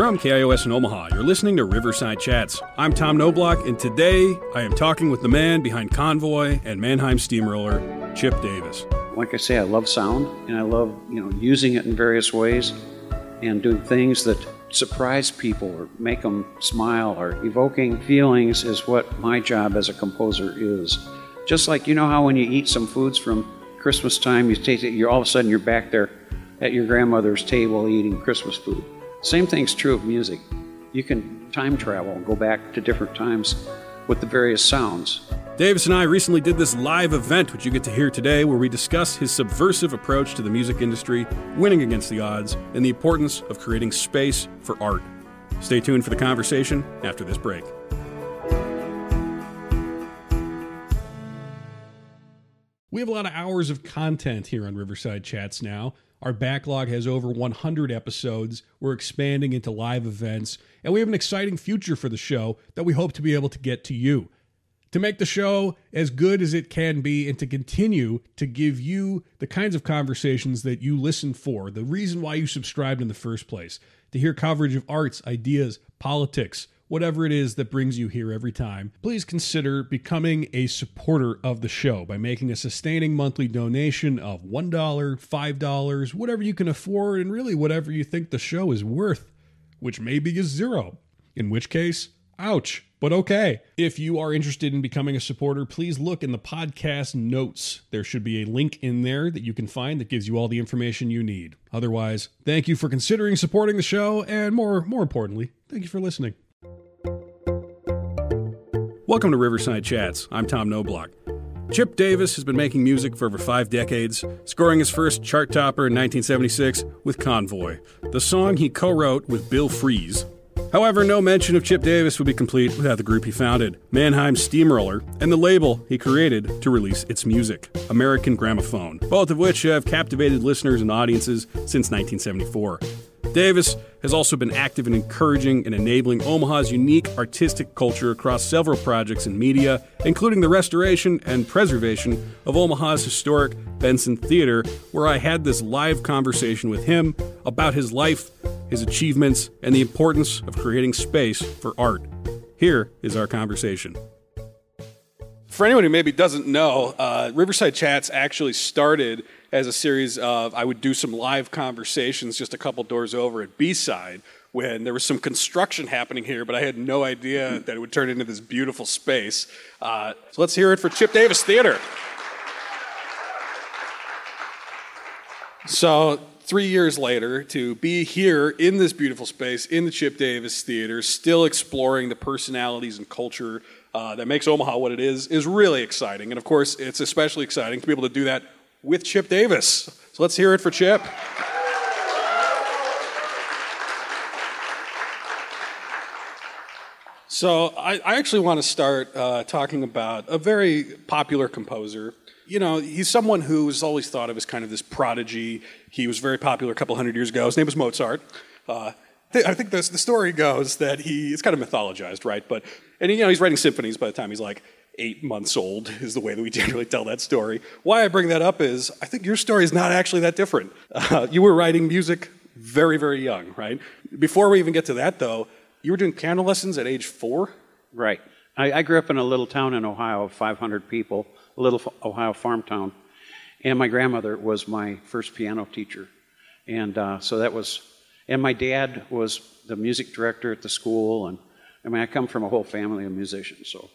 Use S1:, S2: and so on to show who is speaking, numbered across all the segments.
S1: From KIOS in Omaha, you're listening to Riverside Chats. I'm Tom Noblock, and today I am talking with the man behind Convoy and Mannheim Steamroller, Chip Davis.
S2: Like I say, I love sound, and I love you know using it in various ways, and doing things that surprise people or make them smile or evoking feelings is what my job as a composer is. Just like you know how when you eat some foods from Christmas time, you taste it, you're all of a sudden you're back there at your grandmother's table eating Christmas food. Same thing's true of music. You can time travel and go back to different times with the various sounds.
S1: Davis and I recently did this live event, which you get to hear today, where we discuss his subversive approach to the music industry, winning against the odds, and the importance of creating space for art. Stay tuned for the conversation after this break. We have a lot of hours of content here on Riverside Chats now. Our backlog has over 100 episodes. We're expanding into live events, and we have an exciting future for the show that we hope to be able to get to you. To make the show as good as it can be and to continue to give you the kinds of conversations that you listen for, the reason why you subscribed in the first place, to hear coverage of arts, ideas, politics, whatever it is that brings you here every time, please consider becoming a supporter of the show by making a sustaining monthly donation of $1, $5, whatever you can afford, and really whatever you think the show is worth, which maybe is zero. In which case, ouch, but okay. If you are interested in becoming a supporter, please look in the podcast notes. There should be a link in there that you can find that gives you all the information you need. Otherwise, thank you for considering supporting the show, and more, more importantly, thank you for listening. Welcome to Riverside Chats. I'm Tom Noblock. Chip Davis has been making music for over five decades, scoring his first chart topper in 1976 with Convoy, the song he co wrote with Bill Fries. However, no mention of Chip Davis would be complete without the group he founded, Mannheim Steamroller, and the label he created to release its music, American Gramophone, both of which have captivated listeners and audiences since 1974. Davis has also been active in encouraging and enabling Omaha's unique artistic culture across several projects in media, including the restoration and preservation of Omaha's historic Benson Theater, where I had this live conversation with him about his life, his achievements, and the importance of creating space for art. Here is our conversation. For anyone who maybe doesn't know, uh, Riverside Chats actually started as a series of I would do some live conversations just a couple doors over at B side when there was some construction happening here, but I had no idea that it would turn into this beautiful space. Uh, so let's hear it for Chip Davis Theater. So three years later, to be here in this beautiful space in the Chip Davis Theater, still exploring the personalities and culture uh, that makes Omaha what it is, is really exciting. And of course, it's especially exciting to be able to do that with Chip Davis. So let's hear it for Chip. So I, I actually want to start uh, talking about a very popular composer. You know, he's someone who's always thought of as kind of this prodigy. He was very popular a couple hundred years ago. His name was Mozart. Uh, I think the story goes that he is kind of mythologized, right? But and you know he's writing symphonies by the time he's like eight months old is the way that we generally tell that story. Why I bring that up is I think your story is not actually that different. Uh, you were writing music very, very young, right? Before we even get to that, though, you were doing piano lessons at age four?
S2: Right. I, I grew up in a little town in Ohio of 500 people, a little Ohio farm town. And my grandmother was my first piano teacher. And uh, so that was, and my dad was the music director at the school. And I mean, I come from a whole family of musicians, so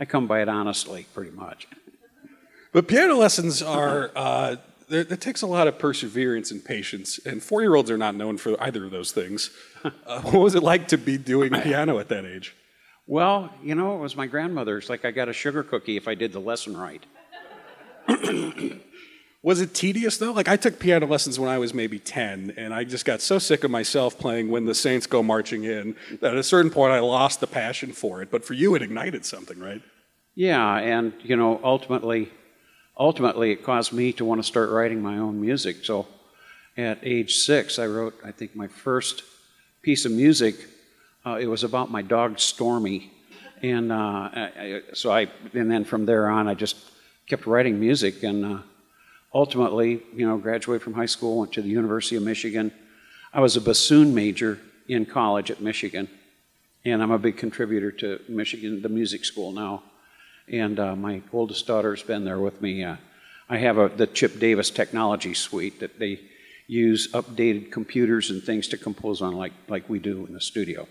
S2: I come by it honestly, pretty much.
S1: But piano lessons are, uh, it takes a lot of perseverance and patience, and four year olds are not known for either of those things. Uh, what was it like to be doing piano at that age?
S2: Well, you know, it was my grandmother's. Like, I got a sugar cookie if I did the lesson right.
S1: was it tedious though? Like, I took piano lessons when I was maybe 10, and I just got so sick of myself playing When the Saints Go Marching In that at a certain point I lost the passion for it. But for you, it ignited something, right?
S2: Yeah, and you know, ultimately, ultimately, it caused me to want to start writing my own music. So, at age six, I wrote, I think, my first piece of music. Uh, it was about my dog Stormy, and uh, I, so I, and then from there on, I just kept writing music, and uh, ultimately, you know, graduated from high school, went to the University of Michigan. I was a bassoon major in college at Michigan, and I'm a big contributor to Michigan, the music school now. And uh, my oldest daughter's been there with me. Uh, I have a, the Chip Davis Technology Suite that they use updated computers and things to compose on, like like we do in the studio.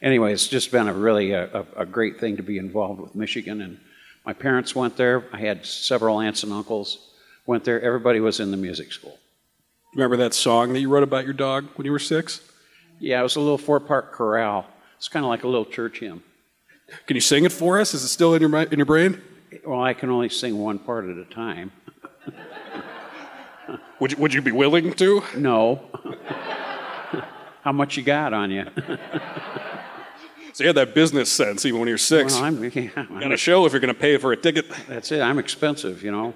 S2: Anyway, it's just been a really a, a, a great thing to be involved with Michigan. And my parents went there. I had several aunts and uncles went there. Everybody was in the music school.
S1: Remember that song that you wrote about your dog when you were six?
S2: Yeah, it was a little four-part chorale. It's kind of like a little church hymn.
S1: Can you sing it for us? Is it still in your in your brain?
S2: Well, I can only sing one part at a time.
S1: would you, would you be willing to?
S2: No. How much you got on you?
S1: so you had that business sense even when you're six.
S2: Well, I'm, yeah,
S1: I'm to show if you're going to pay for a ticket.
S2: That's it. I'm expensive, you know.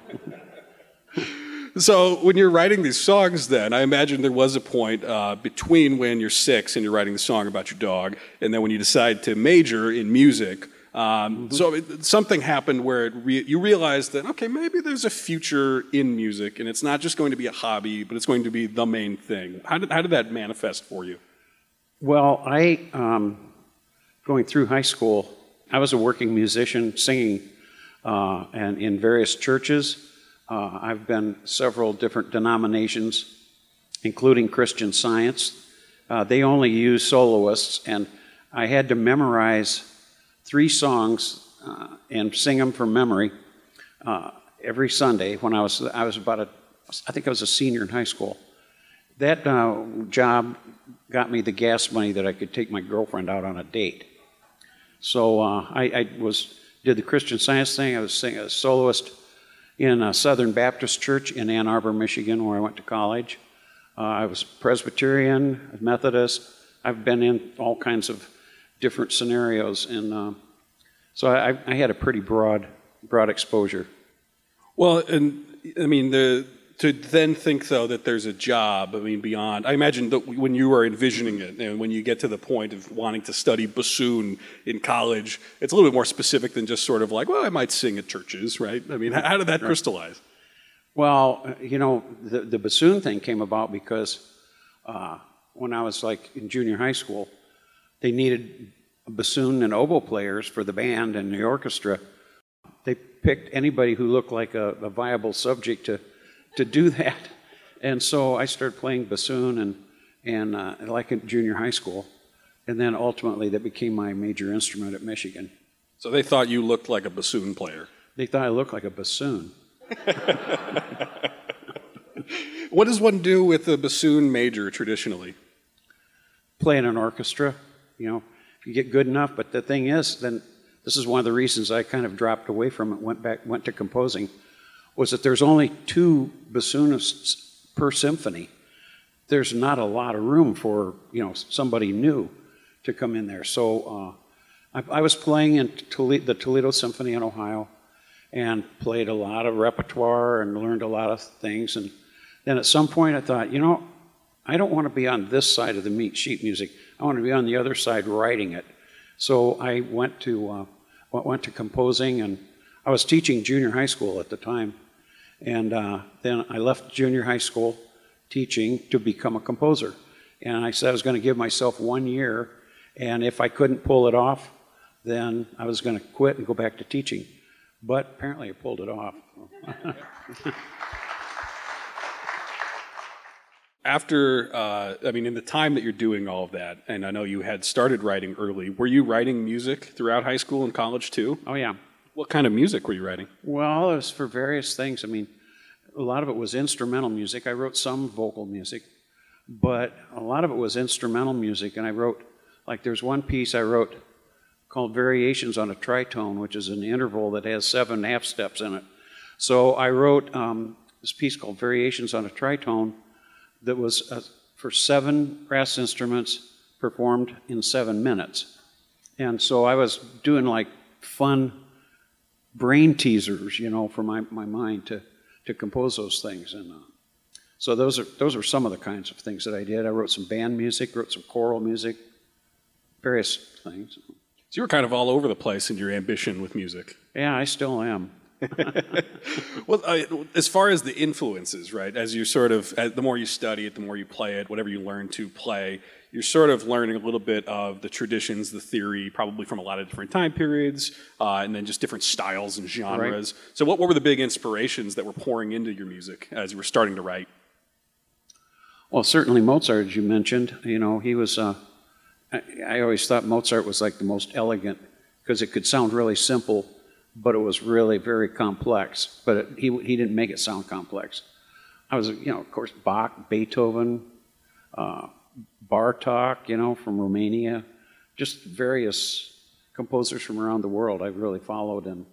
S1: So when you're writing these songs, then I imagine there was a point uh, between when you're six and you're writing the song about your dog, and then when you decide to major in music. Um, mm-hmm. So it, something happened where re- you realized that okay, maybe there's a future in music, and it's not just going to be a hobby, but it's going to be the main thing. How did how did that manifest for you?
S2: Well, I um, going through high school, I was a working musician, singing, uh, and in various churches. Uh, I've been several different denominations, including Christian Science. Uh, they only use soloists, and I had to memorize three songs uh, and sing them from memory uh, every Sunday when I was I was about a I think I was a senior in high school. That uh, job got me the gas money that I could take my girlfriend out on a date. So uh, I, I was did the Christian Science thing. I was singing a soloist in a Southern Baptist Church in Ann Arbor, Michigan, where I went to college. Uh, I was Presbyterian, Methodist. I've been in all kinds of different scenarios, and uh, so I, I, had a pretty broad, broad exposure.
S1: Well, and I mean the to then think though that there's a job i mean beyond i imagine that when you are envisioning it and when you get to the point of wanting to study bassoon in college it's a little bit more specific than just sort of like well i might sing at churches right? I mean how did that crystallize?
S2: Well you know the, the bassoon thing came about because uh, when i was like in junior high school they needed bassoon and oboe players for the band and the orchestra. They picked anybody who looked like a, a viable subject to to do that. And so I started playing bassoon and, and uh, like in junior high school. And then ultimately that became my major instrument at Michigan.
S1: So they thought you looked like a bassoon player.
S2: They thought I looked like a bassoon.
S1: what does one do with a bassoon major traditionally?
S2: Play in an orchestra, you know, if you get good enough. But the thing is, then this is one of the reasons I kind of dropped away from it, went back, went to composing was that there's only two bassoonists per symphony. There's not a lot of room for you know somebody new to come in there. So uh, I, I, was playing in the Toledo Symphony in Ohio, and played a lot of repertoire and learned a lot of things. And then at some point I thought, you know, I don't want to be on this side of the meat sheet music. I want to be on the other side writing it. So I went to uh, went to composing and I was teaching junior high school at the time, and uh, then I left junior high school teaching to become a composer. And I said I was going to give myself one year, and if I couldn't pull it off, then I was going to quit and go back to teaching. But apparently I pulled it off.
S1: After, uh, I mean, in the time that you're doing all of that, and I know you had started writing early, were you writing music throughout high school and college too?
S2: Oh, yeah.
S1: What kind of music were you writing?
S2: Well, it was for various things. I mean, a lot of it was instrumental music. I wrote some vocal music, but a lot of it was instrumental music. And I wrote, like, there's one piece I wrote called Variations on a Tritone, which is an interval that has seven half steps in it. So I wrote um, this piece called Variations on a Tritone that was uh, for seven brass instruments performed in seven minutes. And so I was doing like fun brain teasers, you know, for my, my mind to, to compose those things. And uh, so those are, those are some of the kinds of things that I did. I wrote some band music, wrote some choral music, various things.
S1: So you were kind of all over the place in your ambition with music.
S2: Yeah, I still am.
S1: well, uh, as far as the influences, right? As you sort of, as, the more you study it, the more you play it, whatever you learn to play, you're sort of learning a little bit of the traditions, the theory, probably from a lot of different time periods, uh, and then just different styles and genres. Right. So, what, what were the big inspirations that were pouring into your music as you were starting to write?
S2: Well, certainly Mozart, as you mentioned. You know, he was. Uh, I, I always thought Mozart was like the most elegant because it could sound really simple, but it was really very complex. But it, he he didn't make it sound complex. I was, you know, of course, Bach, Beethoven. Uh, Bartok, you know, from Romania, just various composers from around the world I really followed and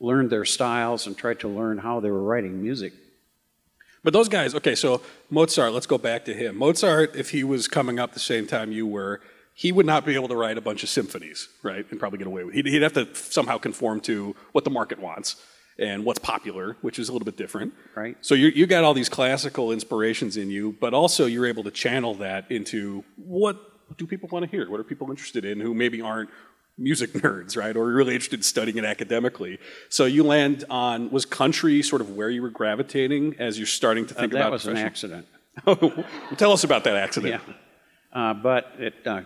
S2: learned their styles and tried to learn how they were writing music.
S1: But those guys, okay, so Mozart, let's go back to him. Mozart, if he was coming up the same time you were, he would not be able to write a bunch of symphonies, right, and probably get away with it. He'd have to somehow conform to what the market wants and what's popular, which is a little bit different.
S2: Right.
S1: So you you got all these classical inspirations in you, but also you're able to channel that into what do people want to hear? What are people interested in who maybe aren't music nerds, right? Or really interested in studying it academically. So you land on was country sort of where you were gravitating as you're starting to think
S2: uh,
S1: that about.
S2: That was an accident.
S1: Tell us about that accident.
S2: Yeah. Uh, but it uh,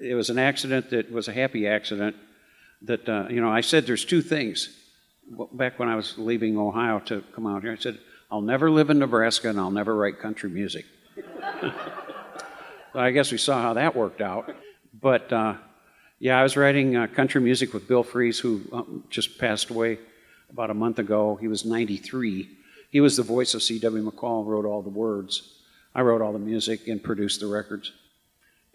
S2: it was an accident that was a happy accident. That uh, you know, I said there's two things back when I was leaving Ohio to come out here, I said, I'll never live in Nebraska and I'll never write country music. so I guess we saw how that worked out. But uh, yeah, I was writing uh, country music with Bill Fries, who um, just passed away about a month ago. He was 93. He was the voice of C.W. McCall, wrote all the words. I wrote all the music and produced the records.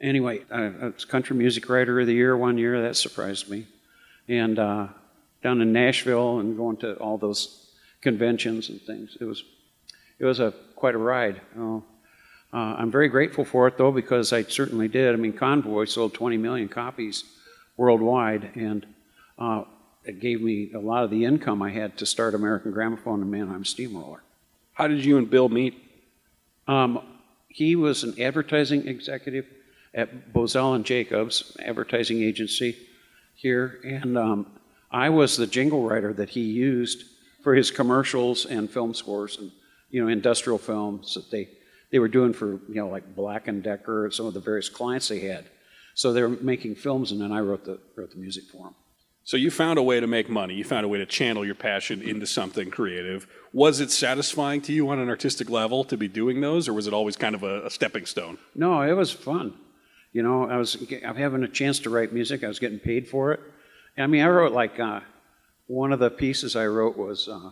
S2: Anyway, I was country music writer of the year one year. That surprised me. And uh, down in Nashville and going to all those conventions and things. It was it was a quite a ride. Uh, I'm very grateful for it though because I certainly did. I mean, Convoy sold 20 million copies worldwide, and uh, it gave me a lot of the income I had to start American Gramophone and Mannheim Steamroller.
S1: How did you and Bill meet?
S2: Um, he was an advertising executive at Bozell and Jacobs advertising agency here, and um, I was the jingle writer that he used for his commercials and film scores and you know industrial films that they they were doing for you know like Black and Decker and some of the various clients they had. So they were making films, and then I wrote the wrote the music for them.
S1: So you found a way to make money. You found a way to channel your passion into something creative. Was it satisfying to you on an artistic level to be doing those, or was it always kind of a, a stepping stone?
S2: No, it was fun. You know, I was I'm having a chance to write music. I was getting paid for it. I mean, I wrote like uh, one of the pieces I wrote was uh,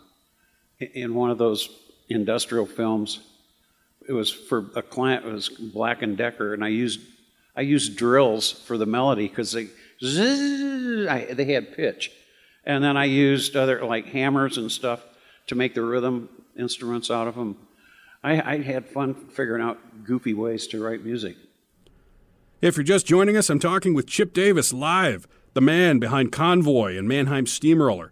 S2: in one of those industrial films. It was for a client. It was Black and Decker, and I used I used drills for the melody because they I, they had pitch, and then I used other like hammers and stuff to make the rhythm instruments out of them. I, I had fun figuring out goofy ways to write music.
S1: If you're just joining us, I'm talking with Chip Davis live the man behind Convoy and Mannheim Steamroller.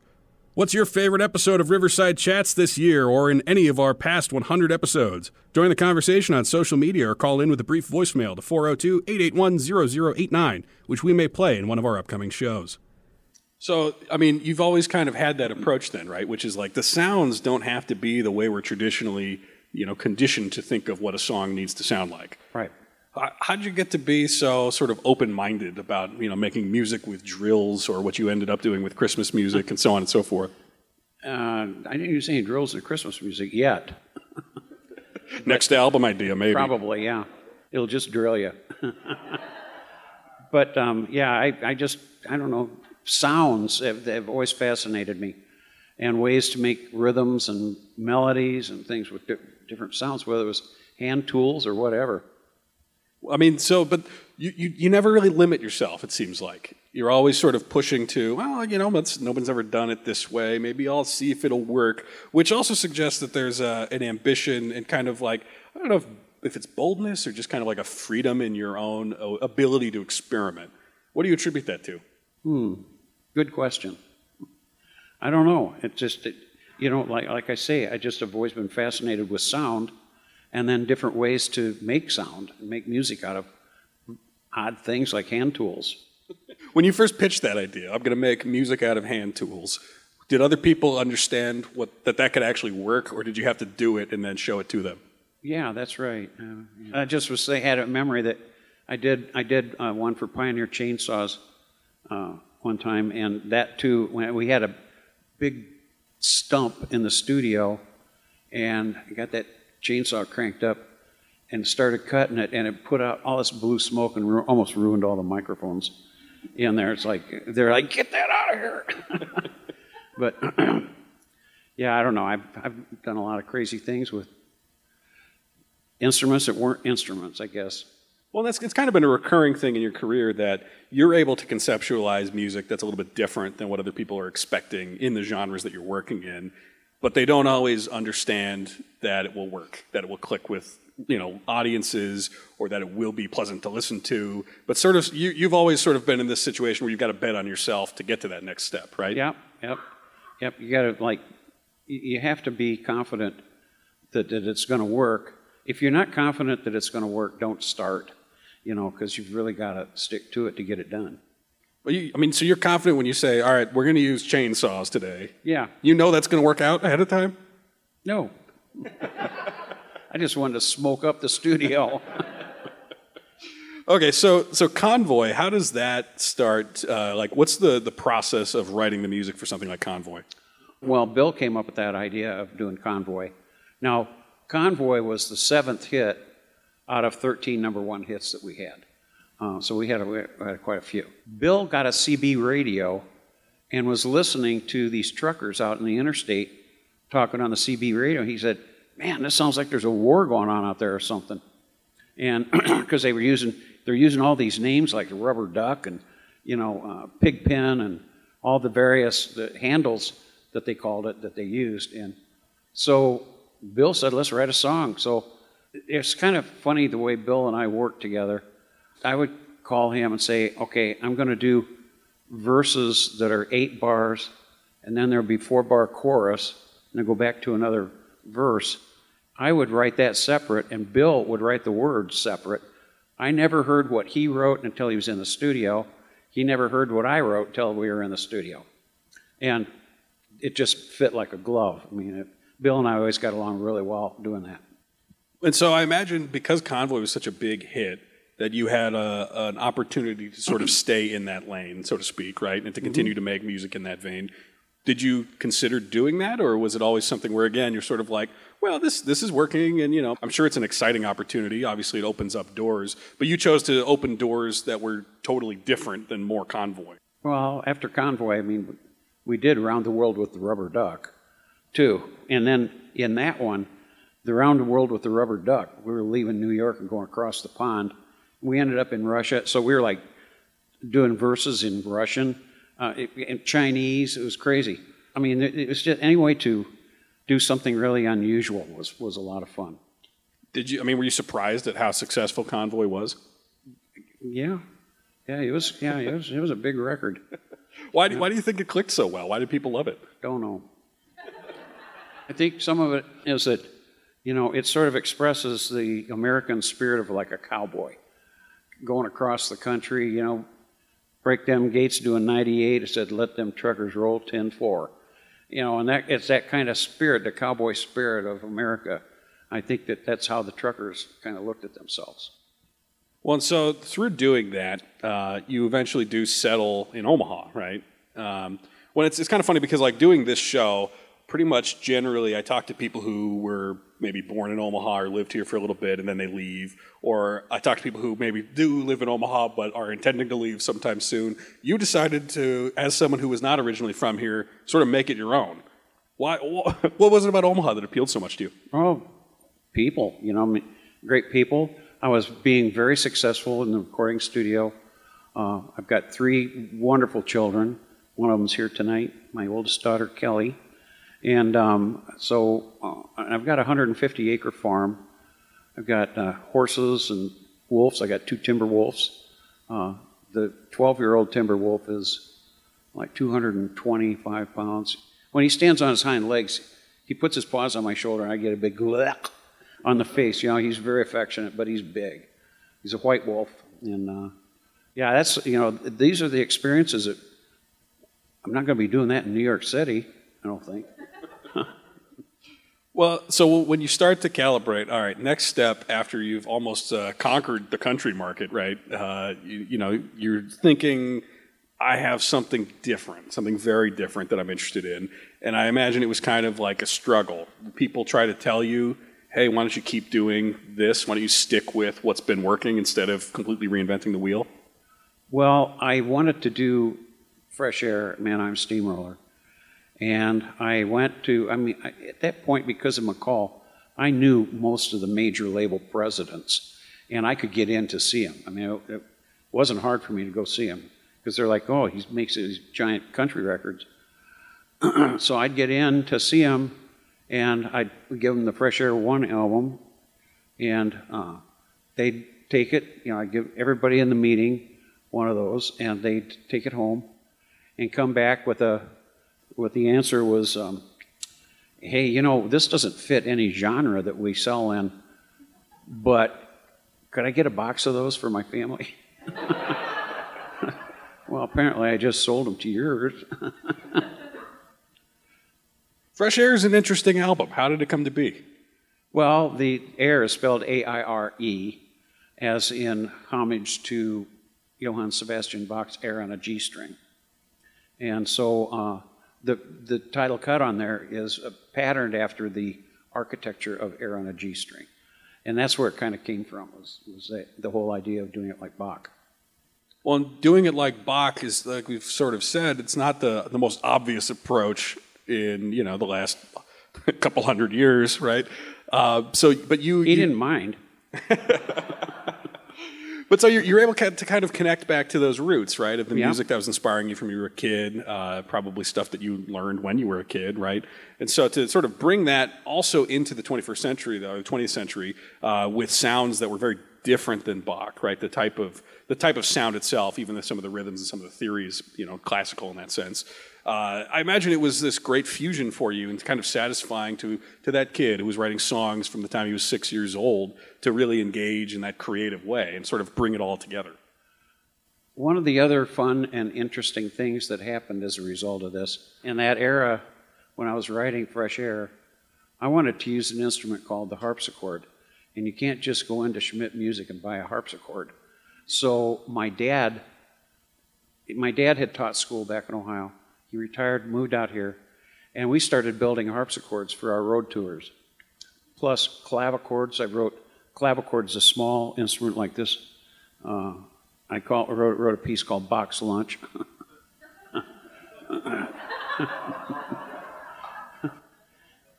S1: What's your favorite episode of Riverside Chats this year or in any of our past 100 episodes? Join the conversation on social media or call in with a brief voicemail to 402 881 0089, which we may play in one of our upcoming shows. So, I mean, you've always kind of had that approach then, right? Which is like the sounds don't have to be the way we're traditionally, you know, conditioned to think of what a song needs to sound like.
S2: Right.
S1: How did you get to be so sort of open-minded about you know making music with drills, or what you ended up doing with Christmas music, and so on and so forth?
S2: Uh, I didn't use any drills in Christmas music yet.
S1: Next album idea, maybe.
S2: Probably, yeah. It'll just drill you. but um, yeah, I, I, just I don't know. Sounds have, have always fascinated me, and ways to make rhythms and melodies and things with di- different sounds, whether it was hand tools or whatever.
S1: I mean, so, but you, you, you never really limit yourself, it seems like. You're always sort of pushing to, well, you know, nobody's ever done it this way. Maybe I'll see if it'll work, which also suggests that there's a, an ambition and kind of like, I don't know if, if it's boldness or just kind of like a freedom in your own uh, ability to experiment. What do you attribute that to?
S2: Hmm, good question. I don't know. It just, it, you know, like, like I say, I just have always been fascinated with sound and then different ways to make sound and make music out of odd things like hand tools.
S1: When you first pitched that idea, I'm going to make music out of hand tools. Did other people understand what that that could actually work, or did you have to do it and then show it to them?
S2: Yeah, that's right. Uh, I just was say had a memory that I did I did uh, one for Pioneer Chainsaws uh, one time, and that too when we had a big stump in the studio, and I got that chainsaw cranked up and started cutting it, and it put out all this blue smoke and ru- almost ruined all the microphones in there. It's like they're like, get that out of here. but yeah, I don't know. I've I've done a lot of crazy things with instruments that weren't instruments, I guess.
S1: Well, that's it's kind of been a recurring thing in your career that you're able to conceptualize music that's a little bit different than what other people are expecting in the genres that you're working in, but they don't always understand that it will work, that it will click with you know audiences, or that it will be pleasant to listen to. But sort of, you, you've always sort of been in this situation where you've got to bet on yourself to get to that next step, right?
S2: Yep, yep, yep. You got to like, you have to be confident that, that it's going to work. If you're not confident that it's going to work, don't start. You know, because you've really got to stick to it to get it done.
S1: Well, you, I mean, so you're confident when you say, "All right, we're going to use chainsaws today."
S2: Yeah.
S1: You know that's going to work out ahead of time.
S2: No. I just wanted to smoke up the studio.
S1: Okay, so so Convoy, how does that start? Uh, like, what's the the process of writing the music for something like Convoy?
S2: Well, Bill came up with that idea of doing Convoy. Now, Convoy was the seventh hit out of 13 number one hits that we had. Uh, so we had, a, we had quite a few. Bill got a CB radio and was listening to these truckers out in the interstate talking on the CB radio. He said, Man, this sounds like there's a war going on out there or something. And because they were using, they're using all these names like rubber duck and, you know, uh, pig pen and all the various the handles that they called it that they used. And so Bill said, let's write a song. So it's kind of funny the way Bill and I worked together. I would call him and say, okay, I'm going to do verses that are eight bars, and then there'll be four bar chorus, and then go back to another verse. I would write that separate, and Bill would write the words separate. I never heard what he wrote until he was in the studio. He never heard what I wrote until we were in the studio. And it just fit like a glove. I mean, it, Bill and I always got along really well doing that.
S1: And so I imagine because Convoy was such a big hit that you had a, an opportunity to sort of stay in that lane, so to speak, right, and to continue mm-hmm. to make music in that vein. Did you consider doing that, or was it always something where again you're sort of like, well, this this is working, and you know, I'm sure it's an exciting opportunity. Obviously, it opens up doors, but you chose to open doors that were totally different than more Convoy.
S2: Well, after Convoy, I mean, we did Around the World with the Rubber Duck, too. And then in that one, the Around the World with the Rubber Duck, we were leaving New York and going across the pond. We ended up in Russia, so we were like doing verses in Russian, uh, in Chinese. It was crazy. I mean, it, it was just any way to do something really unusual was was a lot of fun.
S1: Did you? I mean, were you surprised at how successful Convoy was?
S2: Yeah, yeah, it was. Yeah, it was. It was a big record.
S1: Why do, why do you think it clicked so well? Why did people love it?
S2: Don't know. I think some of it is that, you know, it sort of expresses the American spirit of like a cowboy going across the country, you know, break them gates doing 98. It said, let them truckers roll 10 4. You know, and that it's that kind of spirit, the cowboy spirit of America. I think that that's how the truckers kind of looked at themselves.
S1: Well, and so through doing that, uh, you eventually do settle in Omaha, right? Um, when it's, it's kind of funny because like doing this show, pretty much generally I talk to people who were maybe born in Omaha or lived here for a little bit and then they leave, or I talk to people who maybe do live in Omaha but are intending to leave sometime soon. You decided to, as someone who was not originally from here, sort of make it your own. Why? What was it about Omaha that appealed so much to you?
S2: Oh, people, you know, great people. I was being very successful in the recording studio. Uh, I've got three wonderful children. One of them's here tonight, my oldest daughter, Kelly. And um, so uh, I've got a 150 acre farm. I've got uh, horses and wolves. I got two timber wolves. Uh, the 12 year old timber wolf is like 225 pounds. When he stands on his hind legs, he puts his paws on my shoulder, and I get a big glek on the face. You know, he's very affectionate, but he's big. He's a white wolf, and uh, yeah, that's you know, these are the experiences that I'm not going to be doing that in New York City. I don't think.
S1: Well, so when you start to calibrate, all right, next step after you've almost uh, conquered the country market, right? Uh, you, you know, you're thinking, I have something different, something very different that I'm interested in. And I imagine it was kind of like a struggle. People try to tell you, hey, why don't you keep doing this? Why don't you stick with what's been working instead of completely reinventing the wheel?
S2: Well, I wanted to do Fresh Aire, Mannheim Steamroller. And I went to, I mean, at that point, because of McCall, I knew most of the major label presidents, and I could get in to see them. I mean, it, wasn't hard for me to go see them because they're like, oh, he makes these giant country records. so I'd get in to see him, and I'd give them the Fresh Aire One album, and uh, they'd take it. You know, I'd give everybody in the meeting one of those, and they'd take it home and come back with a what the answer was, um, hey, you know, this doesn't fit any genre that we sell in, but could I get a box of those for my family? well, apparently I just sold them to yours.
S1: Fresh Aire is an interesting album. How did it come to be?
S2: Well, the air is spelled A I R E, as in homage to Johann Sebastian Bach's Air on a G string. And so uh, the, the title cut on there is uh, patterned after the architecture of air on a G string. And that's where it kind of came from, was, was that, the whole idea of doing it like Bach.
S1: Well, doing it like Bach is, like we've sort of said, it's not the, the most obvious approach in, you know, the last couple hundred years, right? Uh, so, but you...
S2: He
S1: you,
S2: didn't mind.
S1: But so you're, you're able to kind of connect back to those roots, right? Of the
S2: Yeah.
S1: music that was inspiring you from when you were a kid, uh, probably stuff that you learned when you were a kid, right? And so to sort of bring that also into the 21st century, though, the 20th century, uh, with sounds that were very different than Bach, right? The type of the type of sound itself, even though some of the rhythms and some of the theories, you know, classical in that sense. Uh, I imagine it was this great fusion for you and kind of satisfying to, to that kid who was writing songs from the time he was six years old to really engage in that creative way and sort of bring it all together.
S2: One of the other fun and interesting things that happened as a result of this, in that era, when I was writing Fresh Aire, I wanted to use an instrument called the harpsichord. And you can't just go into Schmitt Music and buy a harpsichord. So my dad, my dad had taught school back in Ohio. He retired, moved out here, and we started building harpsichords for our road tours. Plus clavichords. I wrote clavichords, a small instrument like this. Uh, I call, wrote, wrote a piece called Box Lunch.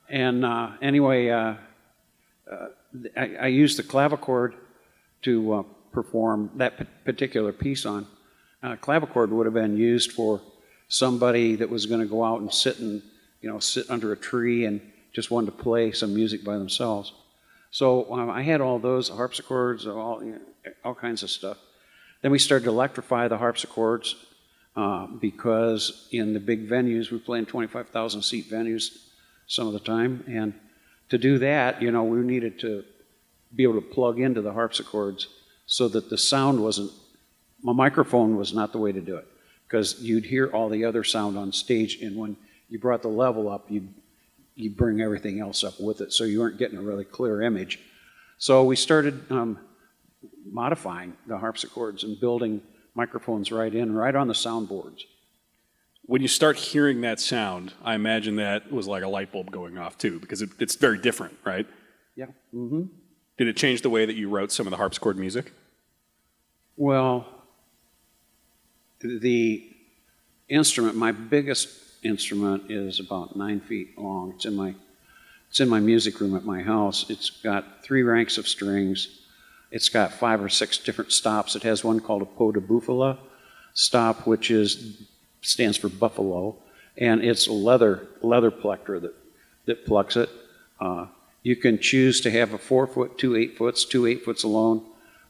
S2: and uh, anyway, uh, uh, I, I used the clavichord to uh, perform that particular piece on. Uh, clavichord would have been used for somebody that was going to go out and sit and you know sit under a tree and just wanted to play some music by themselves. So um, I had all those harpsichords, all you know, all kinds of stuff. Then we started to electrify the harpsichords uh, because in the big venues we play in 25,000 seat venues some of the time, and to do that, you know, we needed to be able to plug into the harpsichords so that the sound wasn't. My microphone was not the way to do it because you'd hear all the other sound on stage, and when you brought the level up, you you bring everything else up with it, so you weren't getting a really clear image. So we started um, modifying the harpsichords and building microphones right in, right on the soundboards.
S1: When you start hearing that sound, I imagine that was like a light bulb going off too, because it, it's very different, right?
S2: Yeah. Mm-hmm.
S1: Did it change the way that you wrote some of the harpsichord music?
S2: Well, the instrument, my biggest instrument, is about nine feet long. It's in my it's in my music room at my house. It's got three ranks of strings. It's got five or six different stops. It has one called a pot de buffalo stop, which is stands for buffalo, and it's a leather leather plectrum that that plucks it. Uh, you can choose to have a four foot, two eight foots, two eight foots alone.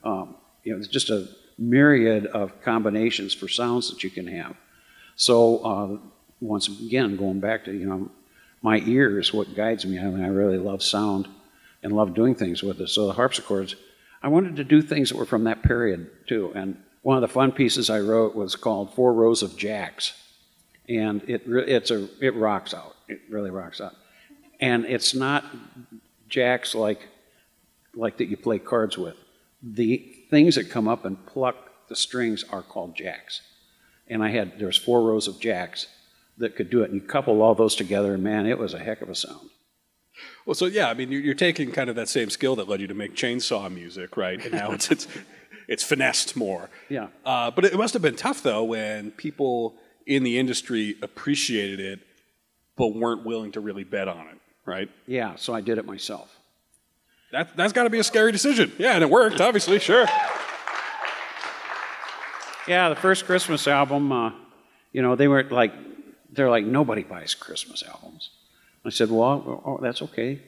S2: Um, you know, it's just a myriad of combinations for sounds that you can have. So uh, once again, going back to you know, my ear is what guides me. I mean, I really love sound and love doing things with it. So the harpsichords, I wanted to do things that were from that period too. And one of the fun pieces I wrote was called Four Rows of Jacks, and it it's a it rocks out. It really rocks out. And it's not jacks like like that you play cards with. The things that come up and pluck the strings are called jacks. And I had there's four rows of jacks that could do it. And you couple all those together, and man, it was a heck of a sound.
S1: Well, so yeah, I mean, you're, taking kind of that same skill that led you to make chainsaw music, right? And now it's it's it's finessed more.
S2: Yeah.
S1: Uh, but it must have been tough though when people in the industry appreciated it, but weren't willing to really bet on it, right?
S2: Yeah, so I did it myself.
S1: That that's got to be a scary decision. Yeah, and it worked, obviously, sure.
S2: Yeah, the first Christmas album, uh, you know, they weren't like, they're like, nobody buys Christmas albums. I said, well, oh, that's okay.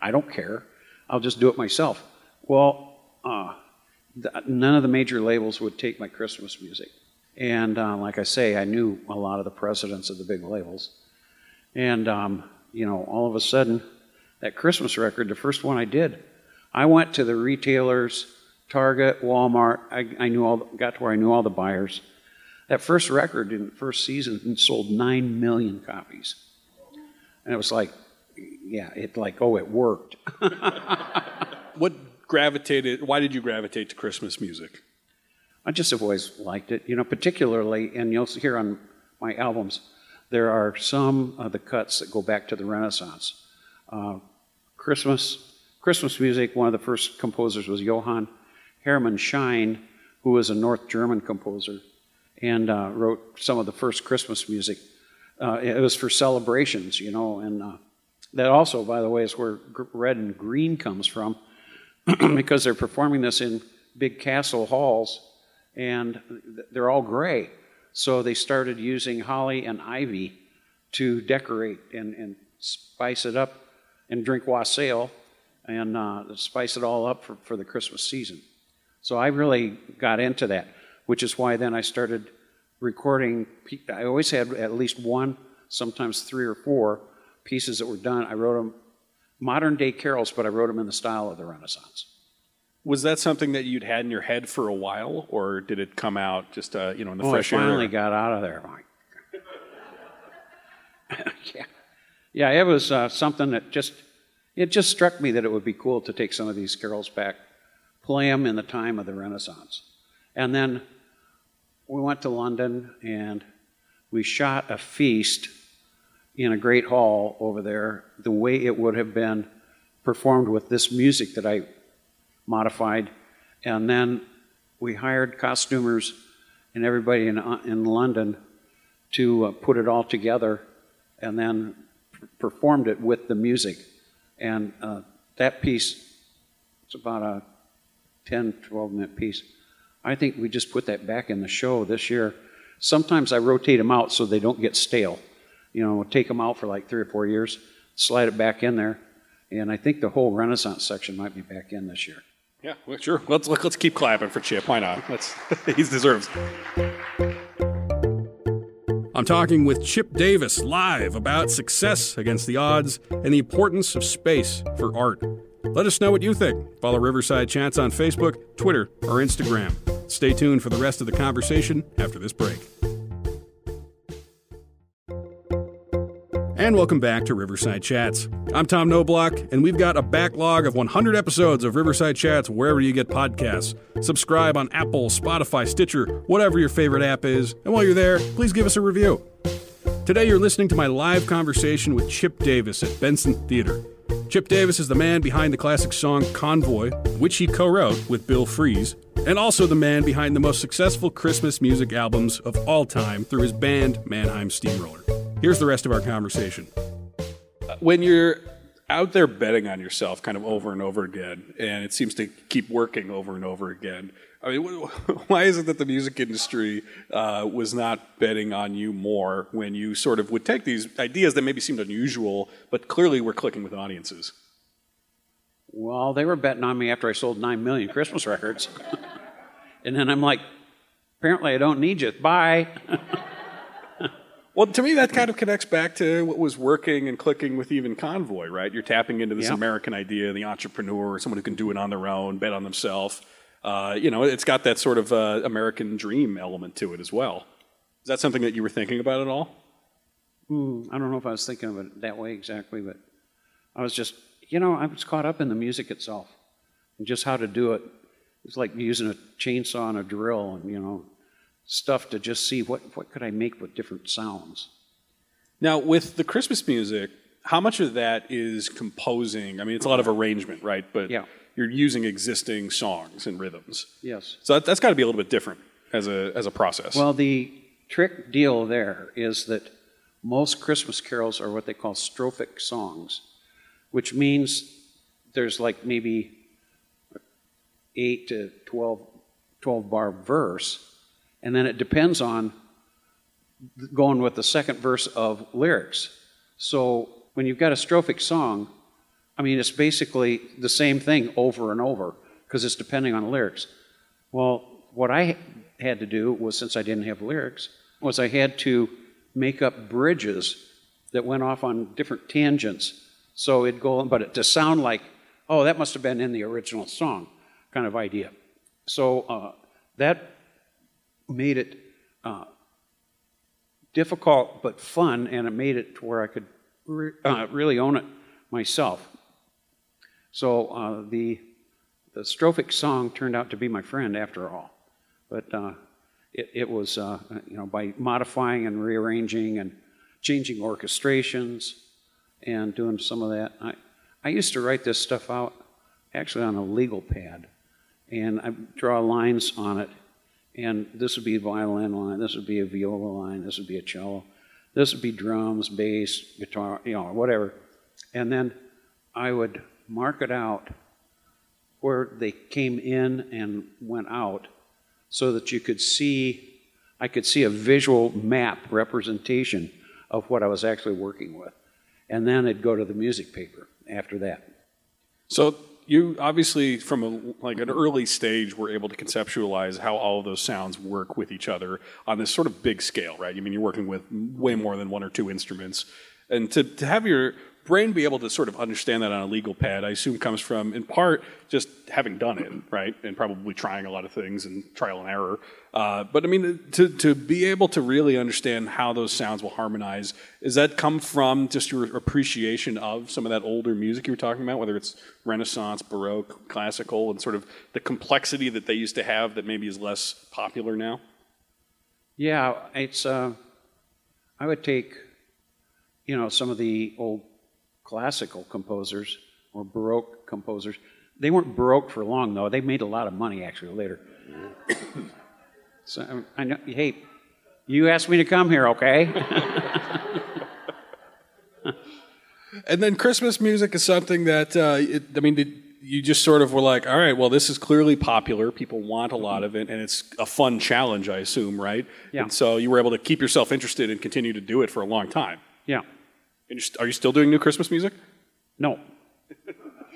S2: I don't care. I'll just do it myself. Well, uh, the, none of the major labels would take my Christmas music. And uh, like I say, I knew a lot of the presidents of the big labels. And, um, you know, all of a sudden, that Christmas record, the first one I did, I went to the retailers, Target, Walmart. I, I knew all, got to where I knew all the buyers. That first record in the first season sold nine million copies, and it was like, yeah, it like oh, it worked.
S1: what gravitated? Why did you gravitate to Christmas music?
S2: I just have always liked it, you know, particularly, and you'll hear on my albums, there are some of the cuts that go back to the Renaissance. Uh, Christmas, Christmas music. One of the first composers was Johann Hermann Schein, who was a North German composer and uh, wrote some of the first Christmas music. Uh, it was for celebrations, you know, and uh, that also, by the way, is where red and green comes from, because they're performing this in big castle halls, and they're all gray. So they started using holly and ivy to decorate and, and spice it up, and drink wassail, and uh, spice it all up for, for the Christmas season. So I really got into that, which is why then I started recording. I always had at least one, sometimes three or four pieces that were done. I wrote them modern day carols, but I wrote them in the style of the Renaissance.
S1: Was that something that you'd had in your head for a while, or did it come out just uh, you know in the
S2: oh,
S1: fresh
S2: air? finally got out of there. yeah, yeah, it was uh, something that just it just struck me that it would be cool to take some of these carols back play them in the time of the Renaissance. And then we went to London and we shot a feast in a great hall over there, the way it would have been performed with this music that I modified. And then we hired costumers and everybody in, in London to uh, put it all together and then performed it with the music. And uh, that piece, it's about a 10, 12 minute piece. I think we just put that back in the show this year. Sometimes I rotate them out so they don't get stale. You know, take them out for like three or four years, slide it back in there, and I think the whole Renaissance section might be back in this year.
S1: Yeah, well, sure. Let's let's keep clapping for Chip. Why not? Let's. he deserves. I'm talking with Chip Davis live about success against the odds and the importance of space for art. Let us know what you think. Follow Riverside Chats on Facebook, Twitter, or Instagram. Stay tuned for the rest of the conversation after this break. And welcome back to Riverside Chats. I'm Tom Noblock, and we've got a backlog of 100 episodes of Riverside Chats wherever you get podcasts. Subscribe on Apple, Spotify, Stitcher, whatever your favorite app is, and while you're there, please give us a review. Today, you're listening to my live conversation with Chip Davis at Benson Theater. Chip Davis is the man behind the classic song Convoy, which he co wrote with Bill Fries, and also the man behind the most successful Christmas music albums of all time through his band Mannheim Steamroller. Here's the rest of our conversation. When you're out there betting on yourself kind of over and over again, and it seems to keep working over and over again, I mean, why is it that the music industry uh, was not betting on you more when you sort of would take these ideas that maybe seemed unusual, but clearly were clicking with audiences?
S2: Well, they were betting on me after I sold 9 million Christmas records. and then I'm like, apparently I don't need you. Bye.
S1: well, to me, that kind of connects back to what was working and clicking with even Convoy, right? You're tapping into this American idea, the entrepreneur, someone who can do it on their own, bet on themselves uh, you know, it's got that sort of uh, American dream element to it as well. Is that something that you were thinking about at all?
S2: Hmm, I don't know if I was thinking of it that way exactly, but I was just, you know, I was caught up in the music itself and just how to do it. It's like using a chainsaw and a drill and, you know, stuff to just see what, what could I make with different sounds.
S1: Now, with the Christmas music, how much of that is composing? I mean, it's a lot of arrangement, right? But
S2: Yeah.
S1: You're using existing songs and rhythms.
S2: Yes.
S1: So that, that's got to be a little bit different as a, as a process.
S2: Well, the trick deal there is that most Christmas carols are what they call strophic songs, which means there's like maybe 8 to 12, 12 bar verse, and then it depends on going with the second verse of lyrics. So when you've got a strophic song, I mean, it's basically the same thing over and over because it's depending on the lyrics. Well, what I had to do was, since I didn't have lyrics, was I had to make up bridges that went off on different tangents. So it'd go, but it, to sound like, oh, that must have been in the original song, kind of idea. So uh, that made it uh, difficult but fun, and it made it to where I could re- uh, really own it myself. So uh, the the strophic song turned out to be my friend after all, but uh, it, it was uh, you know by modifying and rearranging and changing orchestrations and doing some of that. I I used to write this stuff out actually on a legal pad, and I draw lines on it and this would be a violin line, this would be a viola line, this would be a cello, this would be drums, bass, guitar, you know, whatever. And then I would mark it out where they came in and went out so that you could see, I could see a visual map representation of what I was actually working with. And then it'd go to the music paper after that.
S1: So you obviously, from a, like an early stage, were able to conceptualize how all of those sounds work with each other on this sort of big scale, right? I mean, you're working with way more than one or two instruments, and to, to have your brain be able to sort of understand that on a legal pad, I assume comes from, in part, just having done it, right? And probably trying a lot of things and trial and error. Uh, but I mean, to, to be able to really understand how those sounds will harmonize, does that come from just your appreciation of some of that older music you were talking about, whether it's Renaissance, Baroque, classical, and sort of the complexity that they used to have that maybe is less popular now?
S2: Yeah, it's. Uh, I would take, you know, some of the old classical composers or Baroque composers. They weren't Baroque for long, though. They made a lot of money actually later. so I know. Hey, you asked me to come here, okay?
S1: And then Christmas music is something that uh, it, I mean, did, you just sort of were like, all right, well, this is clearly popular. People want a lot of it, and it's a fun challenge, I assume, right?
S2: Yeah.
S1: And so you were able to keep yourself interested and continue to do it for a long time.
S2: yeah.
S1: And you're, st- are you still doing new Christmas music?
S2: No,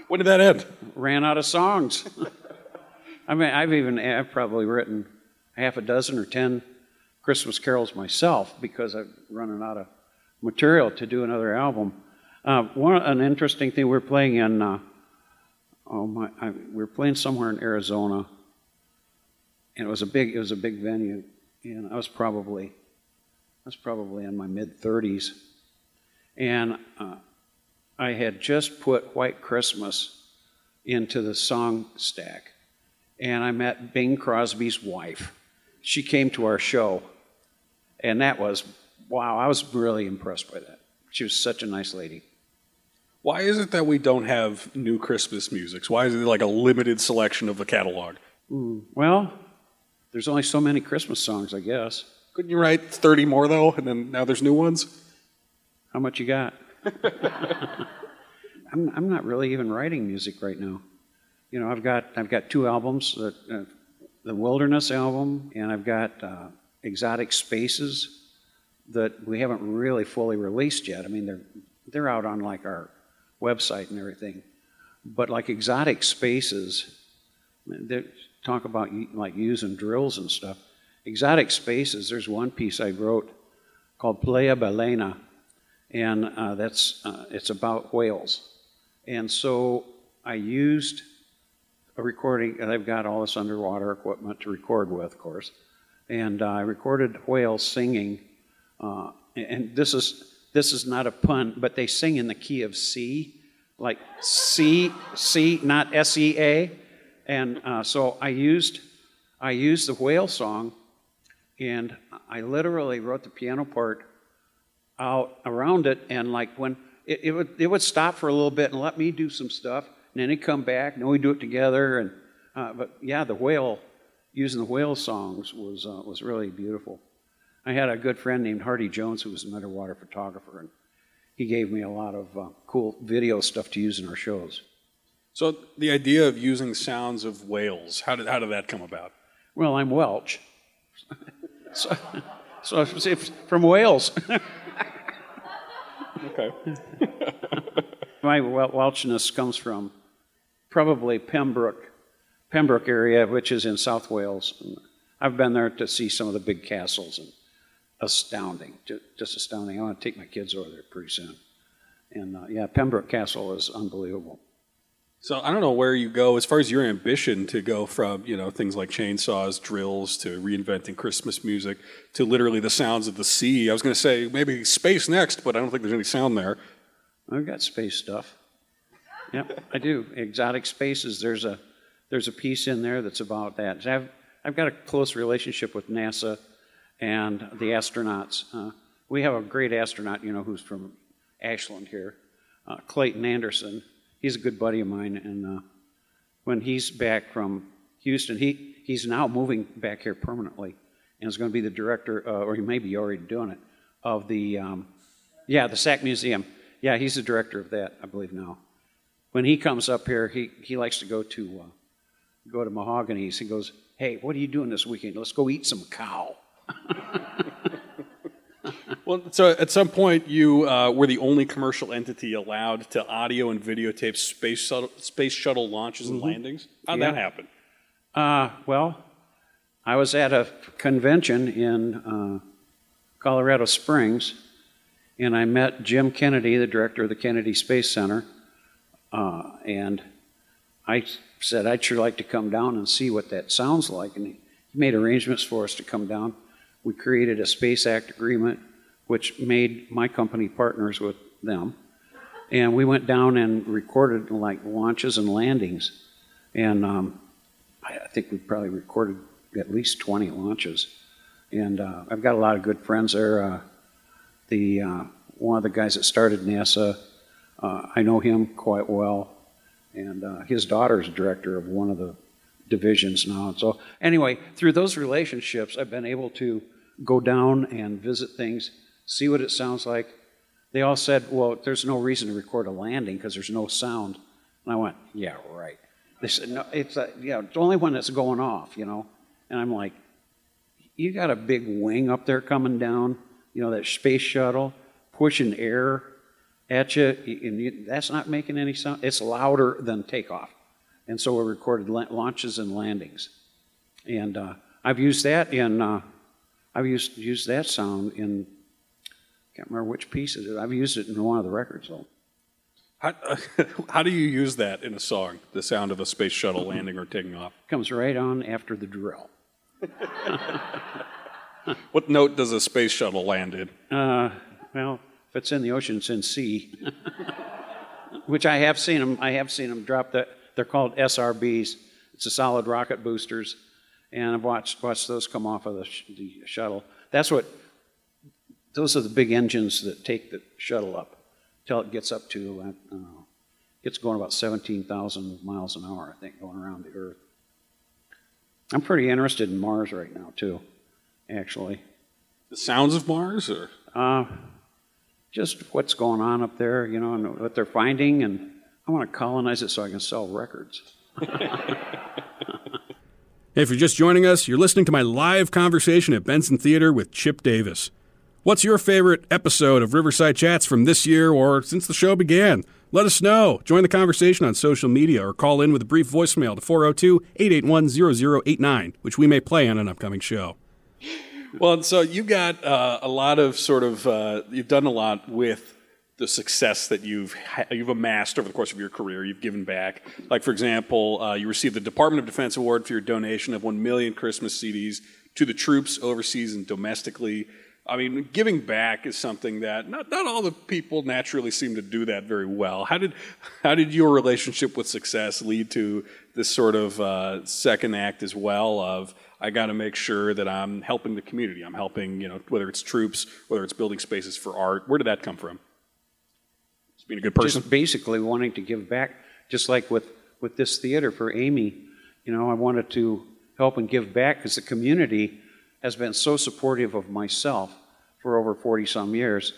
S1: When did that end?
S2: ran out of songs. I mean, I've even I've probably written half a dozen or ten Christmas carols myself because I'm running out of material to do another album. Uh, one an interesting thing we're playing in. Uh, oh my, I, we are playing somewhere in Arizona, and it was a big it was a big venue, and I was probably I was probably in my mid 30s, and uh, I had just put White Christmas into the song stack. And I met Bing Crosby's wife. She came to our show. And that was, wow, I was really impressed by that. She was such a nice lady.
S1: Why is it that we don't have new Christmas musics? Why is it like a limited selection of the catalog?
S2: Well, there's only so many Christmas songs, I guess.
S1: Couldn't you write 30 more, though, and then now there's new ones?
S2: How much you got? I'm, I'm not really even writing music right now. You know, I've got I've got two albums, the, uh, the Wilderness album, and I've got uh, Exotic Spaces that we haven't really fully released yet. I mean, they're they're out on like our website and everything, but like Exotic Spaces, they talk about like using drills and stuff. Exotic Spaces. There's one piece I wrote called Playa Balena, and uh, that's uh, it's about whales. And so I used a recording, and I've got all this underwater equipment to record with, of course. And uh, I recorded whales singing, uh, and this is this is not a pun, but they sing in the key of C, like C, C, not S E A. And uh, so I used, I used the whale song, and I literally wrote the piano part out around it, and like when it, it would, it would stop for a little bit and let me do some stuff, and then he'd come back, and then we'd do it together. And uh, but yeah, the whale, using the whale songs was uh, was really beautiful. I had a good friend named Hardy Jones who was an underwater photographer, and he gave me a lot of uh, cool video stuff to use in our shows.
S1: So the idea of using sounds of whales, how did, how did that come about?
S2: Well, I'm Welsh. so, so from Wales.
S1: okay.
S2: My Welshness comes from probably Pembroke, Pembroke area, which is in South Wales. I've been there to see some of the big castles and astounding, just astounding. I want to take my kids over there pretty soon. And uh, yeah, Pembroke Castle is unbelievable.
S1: So I don't know where you go as far as your ambition to go from you know things like chainsaws, drills, to reinventing Christmas music, to literally the sounds of the sea. I was going to say maybe space next, but I don't think there's any sound there.
S2: I've got space stuff. Yeah, I do. Exotic spaces. There's a there's a piece in there that's about that. I've I've got a close relationship with NASA and the astronauts. Uh, we have a great astronaut, you know, who's from Ashland here, uh, Clayton Anderson. He's a good buddy of mine, and uh, when he's back from Houston, he, he's now moving back here permanently, and is going to be the director, uh, or he may be already doing it, of the, um, yeah, the SAC Museum. Yeah, he's the director of that, I believe now. When he comes up here, he, he likes to go to uh, go to Mahogany's. He goes, "Hey, what are you doing this weekend? Let's go eat some cow."
S1: well, so at some point you uh, were the only commercial entity allowed to audio and videotape space shuttle, space shuttle launches and mm-hmm. landings. How'd yeah. that happen?
S2: Uh, well, I was at a convention in uh, Colorado Springs, and I met Jim Kennedy, the director of the Kennedy Space Center, uh, and I said I'd sure like to come down and see what that sounds like, and he made arrangements for us to come down we created a Space Act agreement, which made my company partners with them. And we went down and recorded like launches and landings. And um, I think we probably recorded at least 20 launches. And uh, I've got a lot of good friends there. Uh, the uh, one of the guys that started NASA, uh, I know him quite well, and uh, his daughter is director of one of the divisions now. So anyway, through those relationships, I've been able to go down and visit things, see what it sounds like. They all said, Well, there's no reason to record a landing because there's no sound. And I went, Yeah, right. They said, No, it's, a, yeah, it's the only one that's going off, you know. And I'm like, You got a big wing up there coming down, you know, that space shuttle pushing air at you, and you, that's not making any sound. It's louder than takeoff. And so we recorded launches and landings. And uh, I've used that in. Uh, I've used used that sound in I can't remember which piece it is. I've used it in one of the records though.
S1: How, uh, how do you use that in a song? The sound of a space shuttle landing or taking off
S2: comes right on after the drill.
S1: what note does a space shuttle land in?
S2: Uh, well, if it's in the ocean, it's in C. Which I have seen them. I have seen them drop that. They're called SRBs. It's a solid rocket boosters and I've watched watched those come off of the, sh- the shuttle. That's what those are the big engines that take the shuttle up until it gets up to uh, gets going about 17,000 miles an hour, I think, going around the Earth. I'm pretty interested in Mars right now too, actually.
S1: The sounds of Mars, or
S2: uh, just what's going on up there, you know, and what they're finding, and I want to colonize it so I can sell records.
S1: If you're just joining us, you're listening to my live conversation at Benson Theater with Chip Davis. What's your favorite episode of Riverside Chats from this year or since the show began? Let us know. Join the conversation on social media or call in with a brief voicemail to 402 881 0089, which we may play on an upcoming show. Well, so you got uh, a lot of sort of, uh, you've done a lot with the success that you've you've amassed over the course of your career. You've given back. Like for example, uh, you received the Department of Defense Award for your donation of one million Christmas CDs to the troops overseas and domestically. I mean, giving back is something that not, not all the people naturally seem to do that very well. How did how did your relationship with success lead to this sort of uh, second act as well? Of I got to make sure that I'm helping the community. I'm helping you know whether it's troops, whether it's building spaces for art. Where did that come from? Just being a good person.
S2: Just basically wanting to give back, just like with with this theater for Amy. You know, I wanted to help and give back because the community has been so supportive of myself for over 40 some years.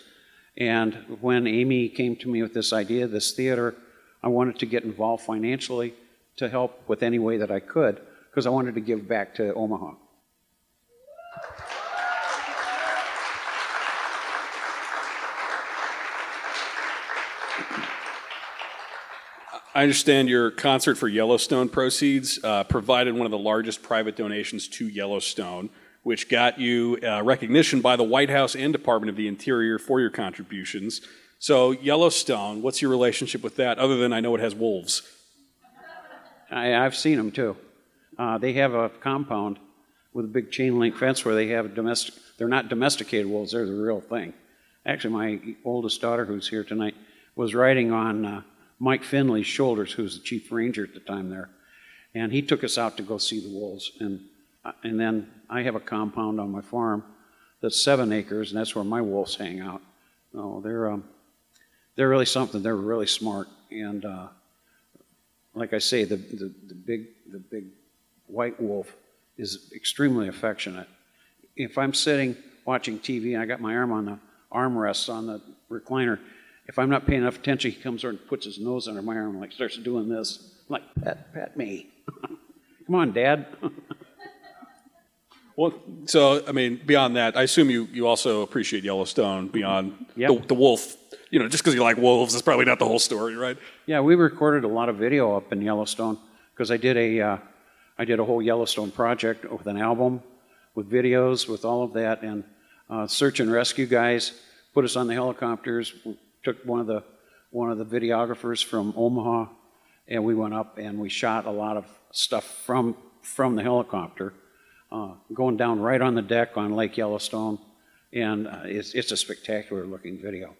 S2: And when Amy came to me with this idea, this theater, I wanted to get involved financially to help with any way that I could because I wanted to give back to Omaha.
S1: I understand your concert for Yellowstone proceeds uh, provided one of the largest private donations to Yellowstone, which got you uh, recognition by the White House and Department of the Interior for your contributions. So, Yellowstone, what's your relationship with that, other than I know it has wolves?
S2: I, have seen them too. Uh, they have a compound with a big chain link fence where they have domestic. They're not domesticated wolves; they're the real thing. Actually, my oldest daughter, who's here tonight, was riding on uh, Mike Finley's shoulders, who was the chief ranger at the time there, and he took us out to go see the wolves. And uh, and then I have a compound on my farm that's seven acres, and that's where my wolves hang out. Oh, they're um, they're really something. They're really smart, and uh, like I say, the, the the big the big white wolf is extremely affectionate. If I'm sitting watching TV and I got my arm on the armrest on the recliner, if I'm not paying enough attention, he comes over and puts his nose under my arm and like starts doing this. I'm like, pet, pet me. Come on, Dad.
S1: well, so I mean, beyond that, I assume you, you also appreciate Yellowstone beyond
S2: yep.
S1: the, the wolf. You know, just because you like wolves is probably not the whole story, right?
S2: Yeah, we recorded a lot of video up in Yellowstone because I did a uh, I did a whole Yellowstone project with an album, with videos, with all of that, and uh, search and rescue guys put us on the helicopters took one of the one of the videographers from Omaha, and we went up and we shot a lot of stuff from from the helicopter, uh, going down right on the deck on Lake Yellowstone, and uh, it's it's a spectacular looking video,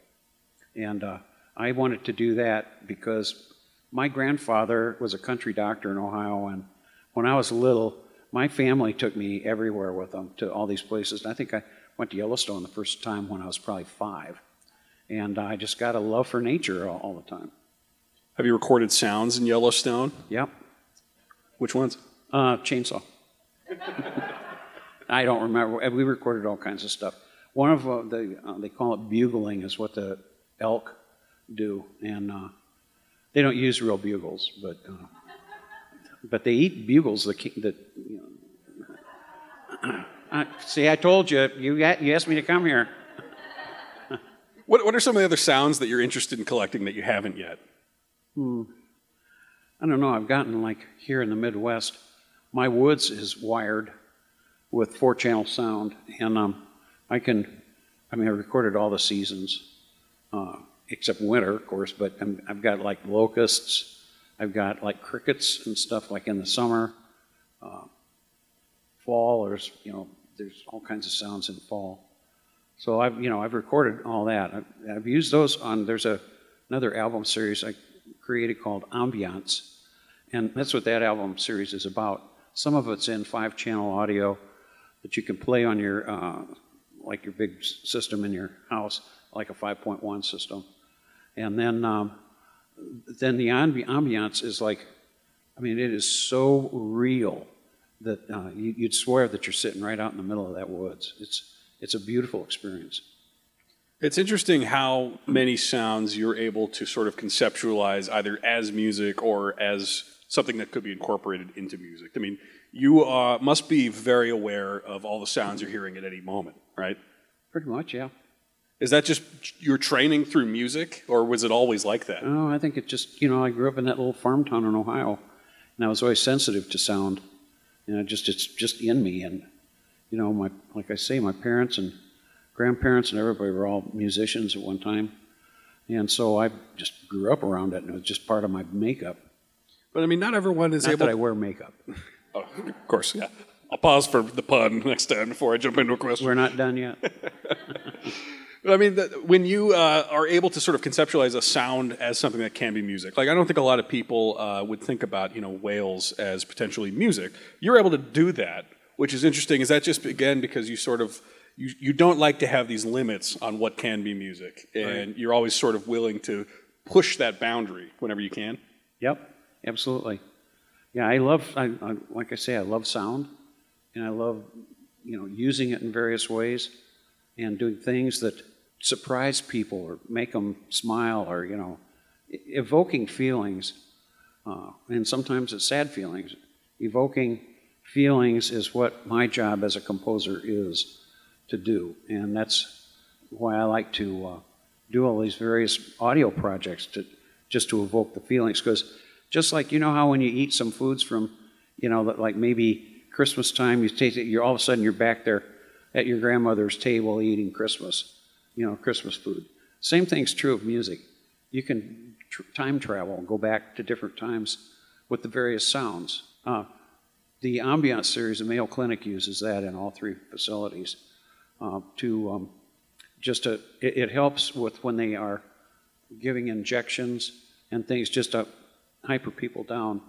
S2: and uh, I wanted to do that because my grandfather was a country doctor in Ohio, and when I was little, my family took me everywhere with them to all these places. And I think I went to Yellowstone the first time when I was probably five and I just got a love for nature all, all the time.
S1: Have you recorded sounds in Yellowstone?
S2: Yep.
S1: Which ones?
S2: Uh, chainsaw. I don't remember. We recorded all kinds of stuff. One of uh, the uh, they call it bugling is what the elk do, and uh, they don't use real bugles, but uh, but they eat bugles. The, the you know. See, I told you. You you asked me to come here.
S1: What, what are some of the other sounds that you're interested in collecting that you haven't yet?
S2: Hmm. I don't know. I've gotten like here in the Midwest, my woods is wired with four channel sound, and um, I can, I mean, I recorded all the seasons uh, except winter, of course, but i have got like locusts, I've got like crickets and stuff like in the summer, uh, fall, there's, you know, there's all kinds of sounds in fall. So I've, you know, I've recorded all that. I've, I've used those on, there's a, another album series I created called Ambiance. And that's what that album series is about. Some of it's in five channel audio that you can play on your, uh, like your big system in your house, like a 5.1 system. And then, um, then the ambi- ambiance is like, I mean, it is so real that uh, you, would swear that you're sitting right out in the middle of that woods. It's, it's a beautiful experience.
S1: It's interesting how many sounds you're able to sort of conceptualize either as music or as something that could be incorporated into music. I mean, you uh, must be very aware of all the sounds you're hearing at any moment, right?
S2: Pretty much, yeah.
S1: Is that just your training through music, or was it always like that?
S2: Oh, I think it just, you know, I grew up in that little farm town in Ohio, and I was always sensitive to sound. You know, just it's just in me, and you know, my like I say, my parents and grandparents and everybody were all musicians at one time, and so I just grew up around it, and it was just part of my makeup.
S1: But I mean, not everyone is
S2: not
S1: able.
S2: that I wear makeup.
S1: oh, of course, yeah. I'll pause for the pun next time before I jump into a question.
S2: We're not done yet.
S1: I mean, when you uh, are able to sort of conceptualize a sound as something that can be music, like I don't think a lot of people uh, would think about you know whales as potentially music. You're able to do that, which is interesting. Is that just again because you sort of you, you don't like to have these limits on what can be music, and right. you're always sort of willing to push that boundary whenever you can.
S2: Yep, absolutely. Yeah, I love. I, I, like I say, I love sound, and I love you know using it in various ways and doing things that surprise people or make them smile or, you know, evoking feelings. Uh, and sometimes it's sad feelings. Evoking feelings is what my job as a composer is to do. And that's why I like to uh, do all these various audio projects to just to evoke the feelings. Because just like you know how when you eat some foods from, you know, like maybe Christmas time, you taste it, you're all of a sudden you're back there at your grandmother's table eating Christmas, you know, Christmas food. Same thing's true of music. You can tr- time travel and go back to different times with the various sounds. Uh, the Ambiance series, the Mayo Clinic uses that in all three facilities uh, to um, just to, it, it, helps with when they are giving injections and things just to hyper people down.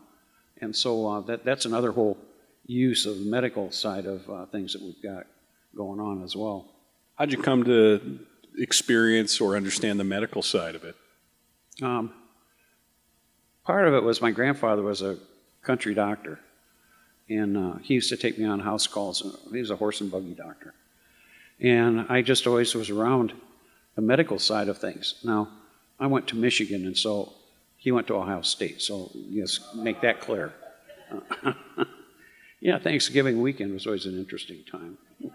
S2: And so uh, that, that's another whole use of the medical side of uh, things that we've got going on as well.
S1: How'd you come to experience or understand the medical side of it?
S2: Um, part of it was my grandfather was a country doctor, and uh, he used to take me on house calls. He was a horse and buggy doctor, and I just always was around the medical side of things. Now, I went to Michigan, and so he went to Ohio State. So yes, make that clear. Yeah, Thanksgiving weekend was always an interesting time.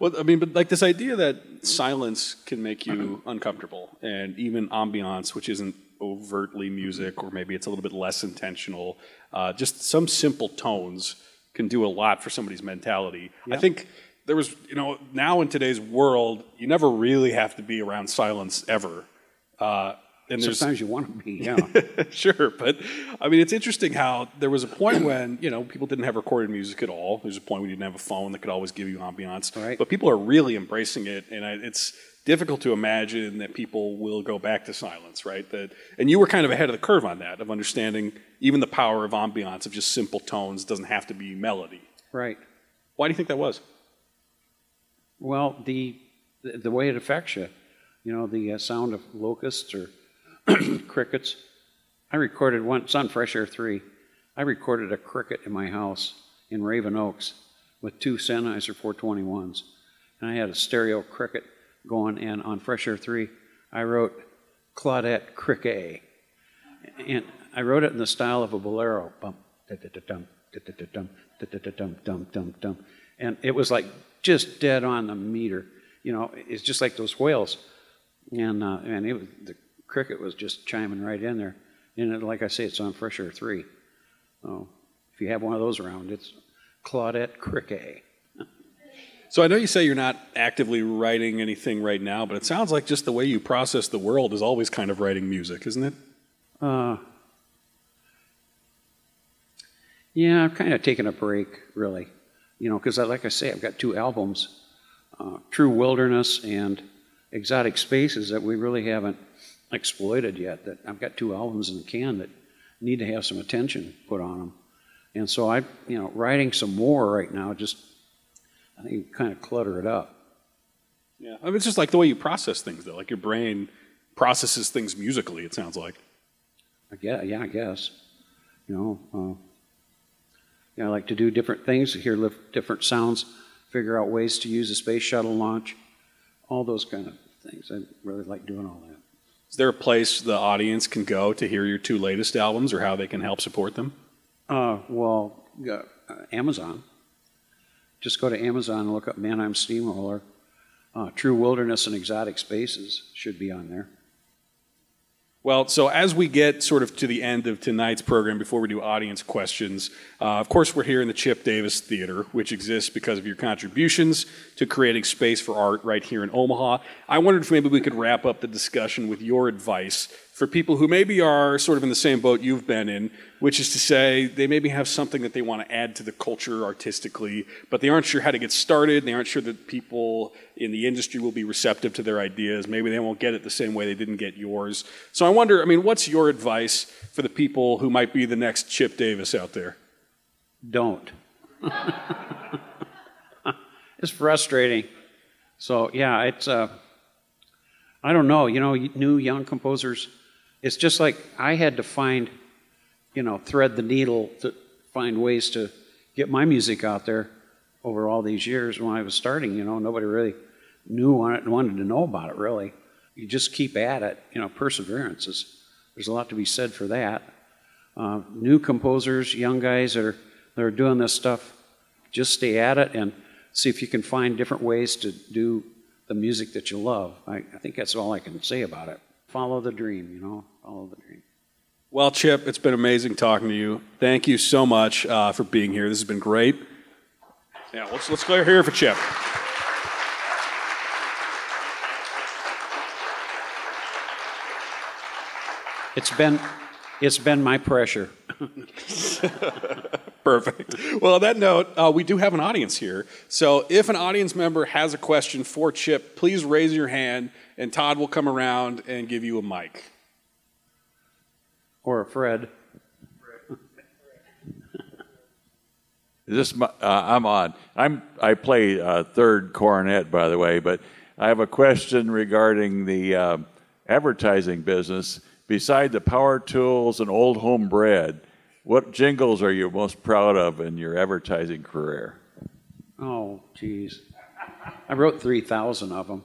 S1: Well, I mean, but like this idea that silence can make you uncomfortable, and even ambiance, which isn't overtly music, or maybe it's a little bit less intentional, uh, just some simple tones can do a lot for somebody's mentality. I think there was, you know, now in today's world, you never really have to be around silence ever. Uh,
S2: and sometimes you want to be, yeah.
S1: sure, but I mean, it's interesting how there was a point when you know people didn't have recorded music at all. There's a point when you didn't have a phone that could always give you ambiance.
S2: Right.
S1: But people are really embracing it, and I, it's difficult to imagine that people will go back to silence, right? That, and you were kind of ahead of the curve on that, of understanding even the power of ambiance, of just simple tones, doesn't have to be melody.
S2: Right.
S1: Why do you think that was?
S2: Well, the the way it affects you, you know, the uh, sound of locusts or crickets. I recorded it's on Fresh Aire 3. I recorded a cricket in my house in Raven Oaks with two Sennheiser 421s. And I had a stereo cricket going, and on Fresh Aire 3, I wrote Claudette Cricket. And I wrote it in the style of a bolero. Bum, da-da-da-dum, da-da-da-dum, da-da-da-dum, dum, dum, dum. And it was like just dead on the meter. You know, it's just like those whales. And, uh, and it was, the cricket was just chiming right in there. And like I say, it's on Fresh Aire 3. Oh, if you have one of those around, it's Claudette Cricket.
S1: so I know you say you're not actively writing anything right now, but it sounds like just the way you process the world is always kind of writing music, isn't it?
S2: Uh, yeah, I've kind of taken a break, really. You know, because like I say, I've got two albums, uh, True Wilderness and Exotic Spaces, that we really haven't exploited yet. That I've got two albums in the can that need to have some attention put on them. And so I, you know, writing some more right now just I think kind of clutter it up.
S1: Yeah, I mean, it's just like the way you process things, though. Like your brain processes things musically. It sounds like.
S2: I guess, yeah, I guess. You know, uh, yeah, I like to do different things, hear different sounds, figure out ways to use a space shuttle launch, all those kind of things. I really like doing all that.
S1: Is there a place the audience can go to hear your two latest albums or how they can help support them?
S2: Uh, well, uh, Amazon. Just go to Amazon and look up Mannheim Steamroller. Uh, True Wilderness and Exotic Spaces should be on there.
S1: Well, so as we get sort of to the end of tonight's program, before we do audience questions, uh, of course, we're here in the Chip Davis Theater, which exists because of your contributions to creating space for art right here in Omaha. I wondered if maybe we could wrap up the discussion with your advice for people who maybe are sort of in the same boat you've been in, which is to say they maybe have something that they want to add to the culture artistically, but they aren't sure how to get started. They aren't sure that people in the industry will be receptive to their ideas. Maybe they won't get it the same way they didn't get yours. So I wonder, I mean, what's your advice for the people who might be the next Chip Davis out there?
S2: Don't. it's frustrating. So yeah, it's uh, I don't know. You know, new young composers. It's just like I had to find, you know, thread the needle to find ways to get my music out there over all these years when I was starting. You know, nobody really knew it and wanted to know about it. Really, you just keep at it. You know, perseverance is. There's a lot to be said for that. Uh, new composers, young guys that are that are doing this stuff, just stay at it and see if you can find different ways to do the music that you love. I, I think that's all I can say about it. Follow the dream, you know, the dream.
S1: Well, Chip, it's been amazing talking to you. Thank you so much uh, for being here. This has been great. Yeah, let's let's go here for Chip.
S2: It's been it's been my pressure.
S1: Perfect. Well, on that note, uh, we do have an audience here. So if an audience member has a question for Chip, please raise your hand, and Todd will come around and give you a mic.
S2: Or Fred.
S3: This uh, I'm on. I'm I play uh, third cornet, by the way, but I have a question regarding the uh, advertising business. Beside the power tools and old home bread, what jingles are you most proud of in your advertising career?
S2: Oh, geez. I wrote 3,000 of them.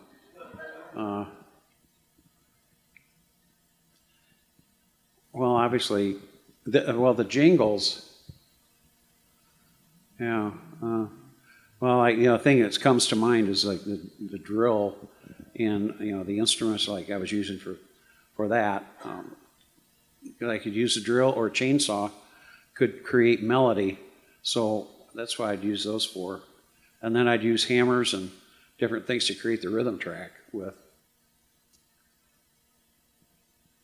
S2: Well, obviously, the, well, the jingles. Yeah. Uh, well, I, you know, the thing that comes to mind is like the, the drill and, you know, the instruments like I was using for, for that. Um, I could use a drill or a chainsaw could create melody. So that's why I'd use those for. And then I'd use hammers and different things to create the rhythm track with.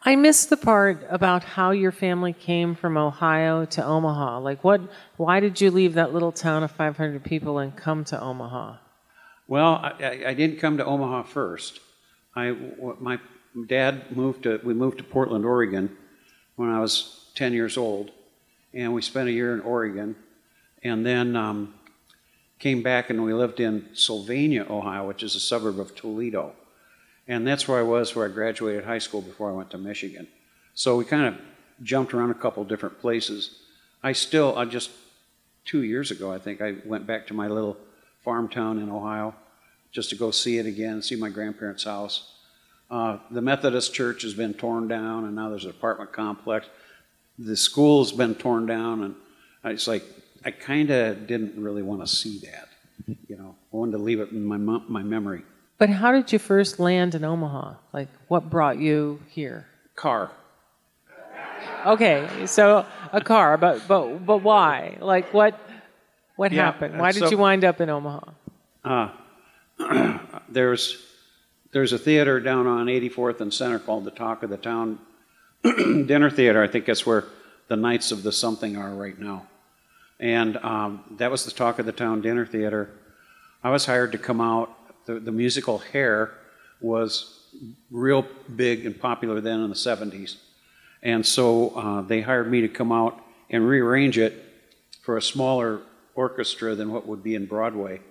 S4: I missed the part about how your family came from Ohio to Omaha. Like, what? Why did you leave that little town of 500 people and come to Omaha?
S2: Well, I, I didn't come to Omaha first. I, my dad moved to. We moved to Portland, Oregon, when I was 10 years old, and we spent a year in Oregon, and then um, came back and we lived in Sylvania, Ohio, which is a suburb of Toledo, and that's where I was where I graduated high school before I went to Michigan. So we kind of jumped around a couple different places. I still, I just two years ago, I think I went back to my little farm town in Ohio just to go see it again, see my grandparents' house. Uh, the Methodist church has been torn down, and now there's an apartment complex the school's been torn down, and it's like I kind of didn't really want to see that. You know, I wanted to leave it in my my memory.
S4: But how did you first land in Omaha? Like, what brought you here?
S2: Car.
S4: Okay, so a car, but but but why? Like, what what yeah, happened? Why did so, you wind up in Omaha?
S2: Uh, there's there's a theater down on 84th and Center called the Talk of the Town dinner theater. I think that's where the Knights of the Something are right now. And um, that was the talk of the town dinner theater. I was hired to come out. The, the musical Hair was real big and popular then in the 70s. And so uh, they hired me to come out and rearrange it for a smaller orchestra than what would be in Broadway.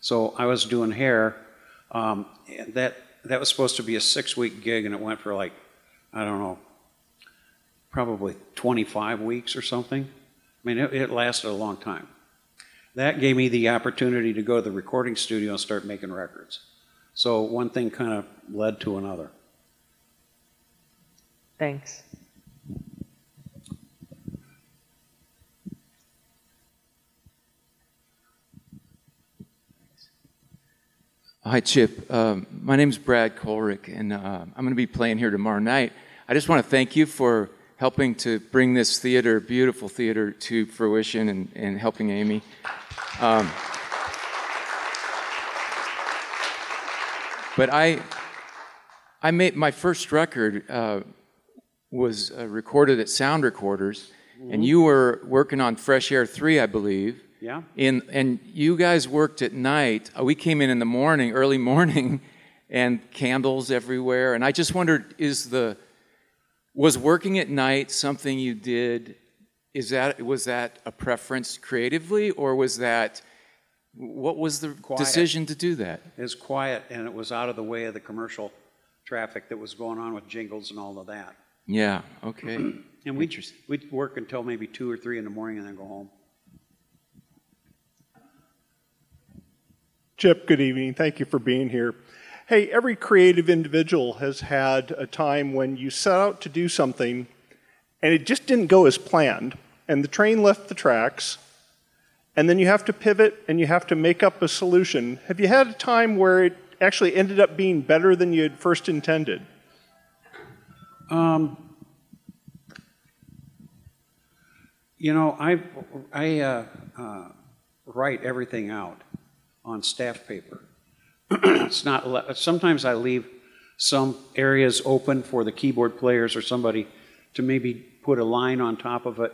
S2: So I was doing Hair. Um, that, that was supposed to be a six week gig, and it went for like, I don't know, probably 25 weeks or something. I mean, it, it, lasted a long time. That gave me the opportunity to go to the recording studio and start making records. So one thing kind of led to another.
S4: Thanks.
S5: Hi, Chip. Um, my name is Brad Colrick, and uh, I'm going to be playing here tomorrow night. I just want to thank you for helping to bring this theater, beautiful theater, to fruition and, and helping Amy. Um, but I, I made my first record uh, was uh, recorded at Sound Recorders,
S2: Mm-hmm.
S5: and you were working on Fresh Aire 3, I believe.
S2: Yeah.
S5: In, and you guys worked at night. Uh, We came in in the morning, early morning, and candles everywhere. And I just wondered, is the was working at night something you did? Is that was that a preference creatively, or was that what was the
S2: Quiet.
S5: decision to do that?
S2: It was quiet and it was out of the way of the commercial traffic that was going on with jingles and all of that.
S5: Yeah. Okay.
S2: And we'd, we'd work until maybe two or three in the morning and then go home.
S6: Chip, good evening. Thank you for being here. Hey, every creative individual has had a time when you set out to do something and it just didn't go as planned, and the train left the tracks, and then you have to pivot and you have to make up a solution. Have you had a time where it actually ended up being better than you had first intended?
S2: Um, you know, I, I uh, uh, write everything out on staff paper. it's not. Sometimes I leave some areas open for the keyboard players or somebody to maybe put a line on top of it,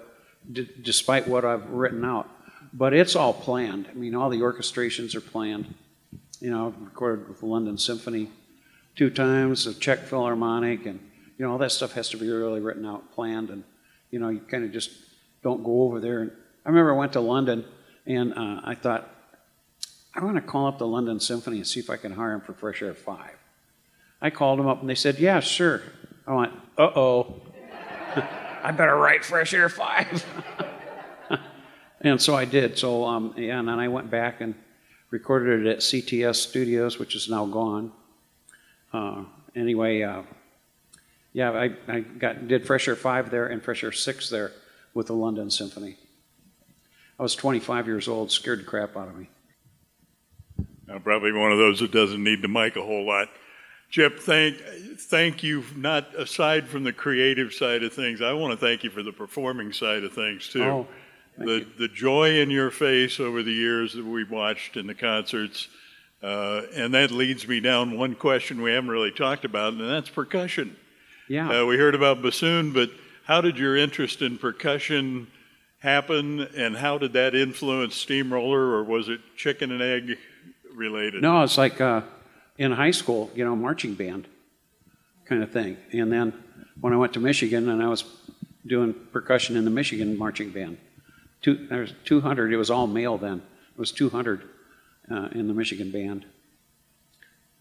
S2: d- despite what I've written out. But it's all planned. I mean, all the orchestrations are planned. You know, I've recorded with the London Symphony two times, the Czech Philharmonic, and you know all that stuff has to be really written out, planned, and you know you kind of just don't go over there. And I remember I went to London, and uh, I thought I want to call up the London Symphony and see if I can hire them for Fresh Aire Five. I called them up, and they said, "Yeah, sure." I went, "Uh oh, I better write Fresh Aire 5. and so I did. So um, yeah, and then I went back and recorded it at CTS Studios, which is now gone. Uh, anyway, uh, yeah, I, I got did Fresh Aire 5 there and Fresh Aire 6 there with the London Symphony. I was 25 years old, scared the crap out of me.
S7: I'm probably one of those that doesn't need the mic a whole lot. Chip, thank thank you. Not aside from the creative side of things, I want to thank you for the performing side of things too.
S2: Oh,
S7: the
S2: you.
S7: the joy in your face over the years that we've watched in the concerts, uh, and that leads me down one question we haven't really talked about, and that's percussion.
S2: Yeah.
S7: Uh, we heard about bassoon, but how did your interest in percussion happen, and how did that influence Steamroller, or was it chicken and egg related?
S2: No, it's like uh, in high school, you know, marching band kind of thing. And then when I went to Michigan and I was doing percussion in the Michigan marching band, two, there was 200, it was all male then. It was 200 uh, in the Michigan band.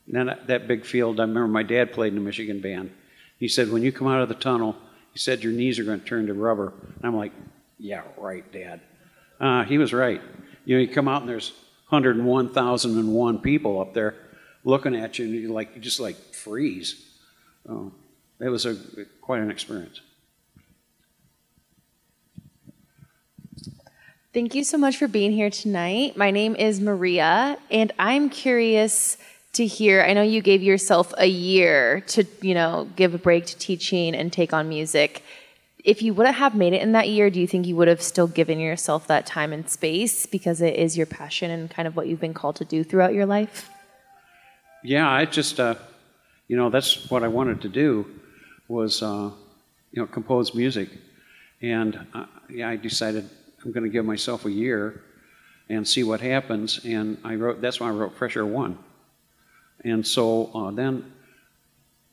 S2: And then that, that big field, I remember my dad played in the Michigan band. He said, when you come out of the tunnel, he said, your knees are going to turn to rubber. And I'm like, yeah, right, Dad. Uh, he was right. You know, you come out and there's 101,001 people up there looking at you, and you like you just like freeze. Oh, it was a quite an experience.
S8: Thank you so much for being here tonight. My name is Maria, and I'm curious to hear. I know you gave yourself a year to, you know, give a break to teaching and take on music. If you wouldn't have made it in that year, do you think you would have still given yourself that time and space because it is your passion and kind of what you've been called to do throughout your life?
S2: Yeah, I just, uh, you know, that's what I wanted to do was, uh, you know, compose music, and uh, yeah, I decided I'm going to give myself a year and see what happens. And I wrote. That's why I wrote Pressure One. And so uh, then,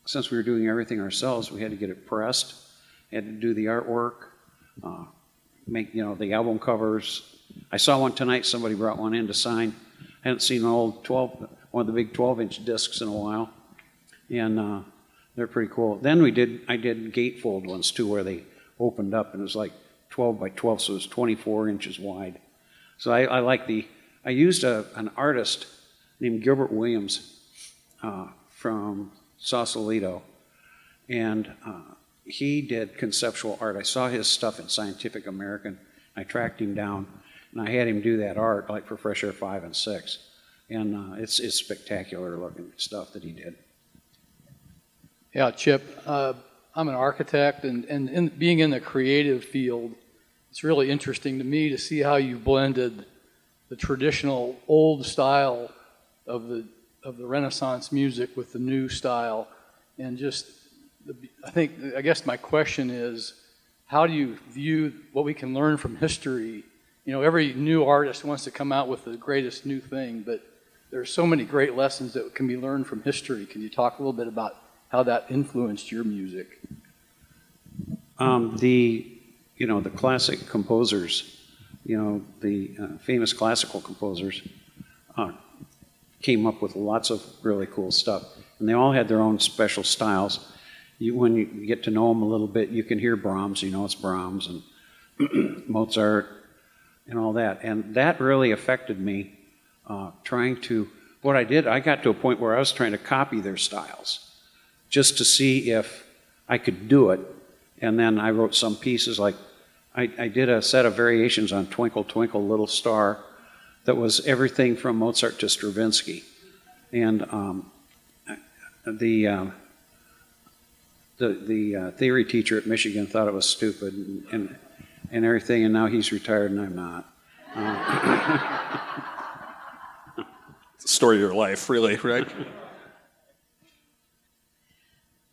S2: since we were doing everything ourselves, we had to get it pressed, had to do the artwork, uh, make you know the album covers. I saw one tonight. Somebody brought one in to sign. I hadn't seen an old 12, one of the big 12-inch discs in a while, and uh, they're pretty cool. Then we did. I did gatefold ones too, where they opened up and it was like 12 by 12, so it was 24 inches wide. So I, I like the. I used a, an artist named Gilbert Williams uh, from Sausalito, and uh, he did conceptual art. I saw his stuff in Scientific American. I tracked him down, and I had him do that art, like for Fresh Aire Five and Six, and uh, it's it's spectacular looking stuff that he did.
S9: Yeah, Chip, uh, I'm an architect, and, and in, being in the creative field, it's really interesting to me to see how you blended the traditional old style of the, of the Renaissance music with the new style, and just I think, I guess my question is, how do you view what we can learn from history? You know, every new artist wants to come out with the greatest new thing, but there's so many great lessons that can be learned from history. Can you talk a little bit about how that influenced your music?
S2: Um, the, you know, the classic composers, you know, the uh, famous classical composers uh, came up with lots of really cool stuff. And they all had their own special styles. You, when you get to know them a little bit, you can hear Brahms, you know it's Brahms, and Mozart, and all that. And that really affected me uh, trying to, what I did, I got to a point where I was trying to copy their styles just to see if I could do it. And then I wrote some pieces like, I, I did a set of variations on Twinkle, Twinkle, Little Star that was everything from Mozart to Stravinsky. And um, the, uh, the, the uh, theory teacher at Michigan thought it was stupid and, and, and everything, and now he's retired and I'm not. Uh,
S1: story of your life, really, right?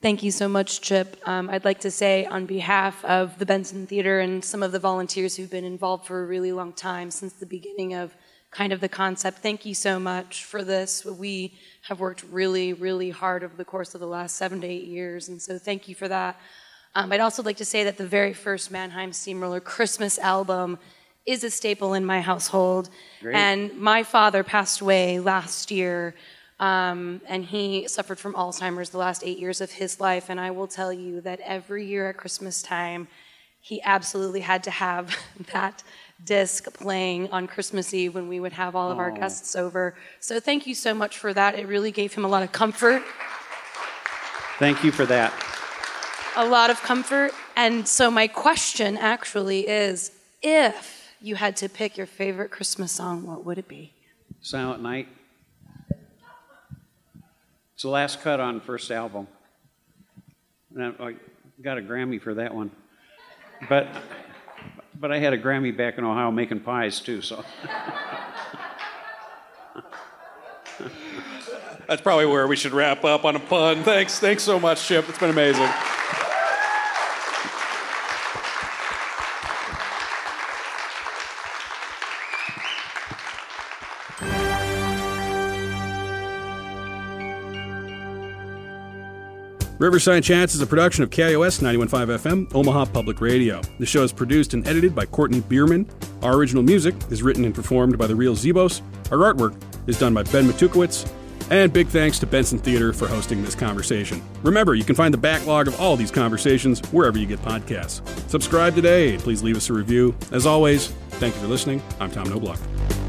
S10: Thank you so much, Chip. Um, I'd like to say, on behalf of the Benson Theater and some of the volunteers who've been involved for a really long time, since the beginning of kind of the concept, thank you so much for this. We have worked really, really hard over the course of the last seven to eight years, and so thank you for that. Um, I'd also like to say that the very first Mannheim Steamroller Christmas album is a staple in my household.
S2: Great.
S10: And my father passed away last year, um, and he suffered from Alzheimer's the last eight years of his life. And I will tell you that every year at Christmas time, he absolutely had to have that disc playing on Christmas Eve when we would have all of our
S2: Oh.
S10: guests over. So thank you so much for that. It really gave him a lot of comfort.
S2: thank you for that.
S10: a lot of comfort. And so, my question actually is if you had to pick your favorite Christmas song, what would it be?
S2: Silent Night. It's the last cut on first album. And I, I got a Grammy for that one. But but I had a Grammy back in Ohio making pies too, so
S1: That's probably where we should wrap up on a pun. Thanks, thanks so much, Chip. It's been amazing. Riverside Chats is a production of KIOS 91.5 FM, Omaha Public Radio. The show is produced and edited by Courtney Bierman. Our original music is written and performed by the Real Zebos. Our artwork is done by Ben Matukowicz. And big thanks to Benson Theater for hosting this conversation. Remember, you can find the backlog of all these conversations wherever you get podcasts. Subscribe today. Please leave us a review. As always, thank you for listening. I'm Tom Noblock.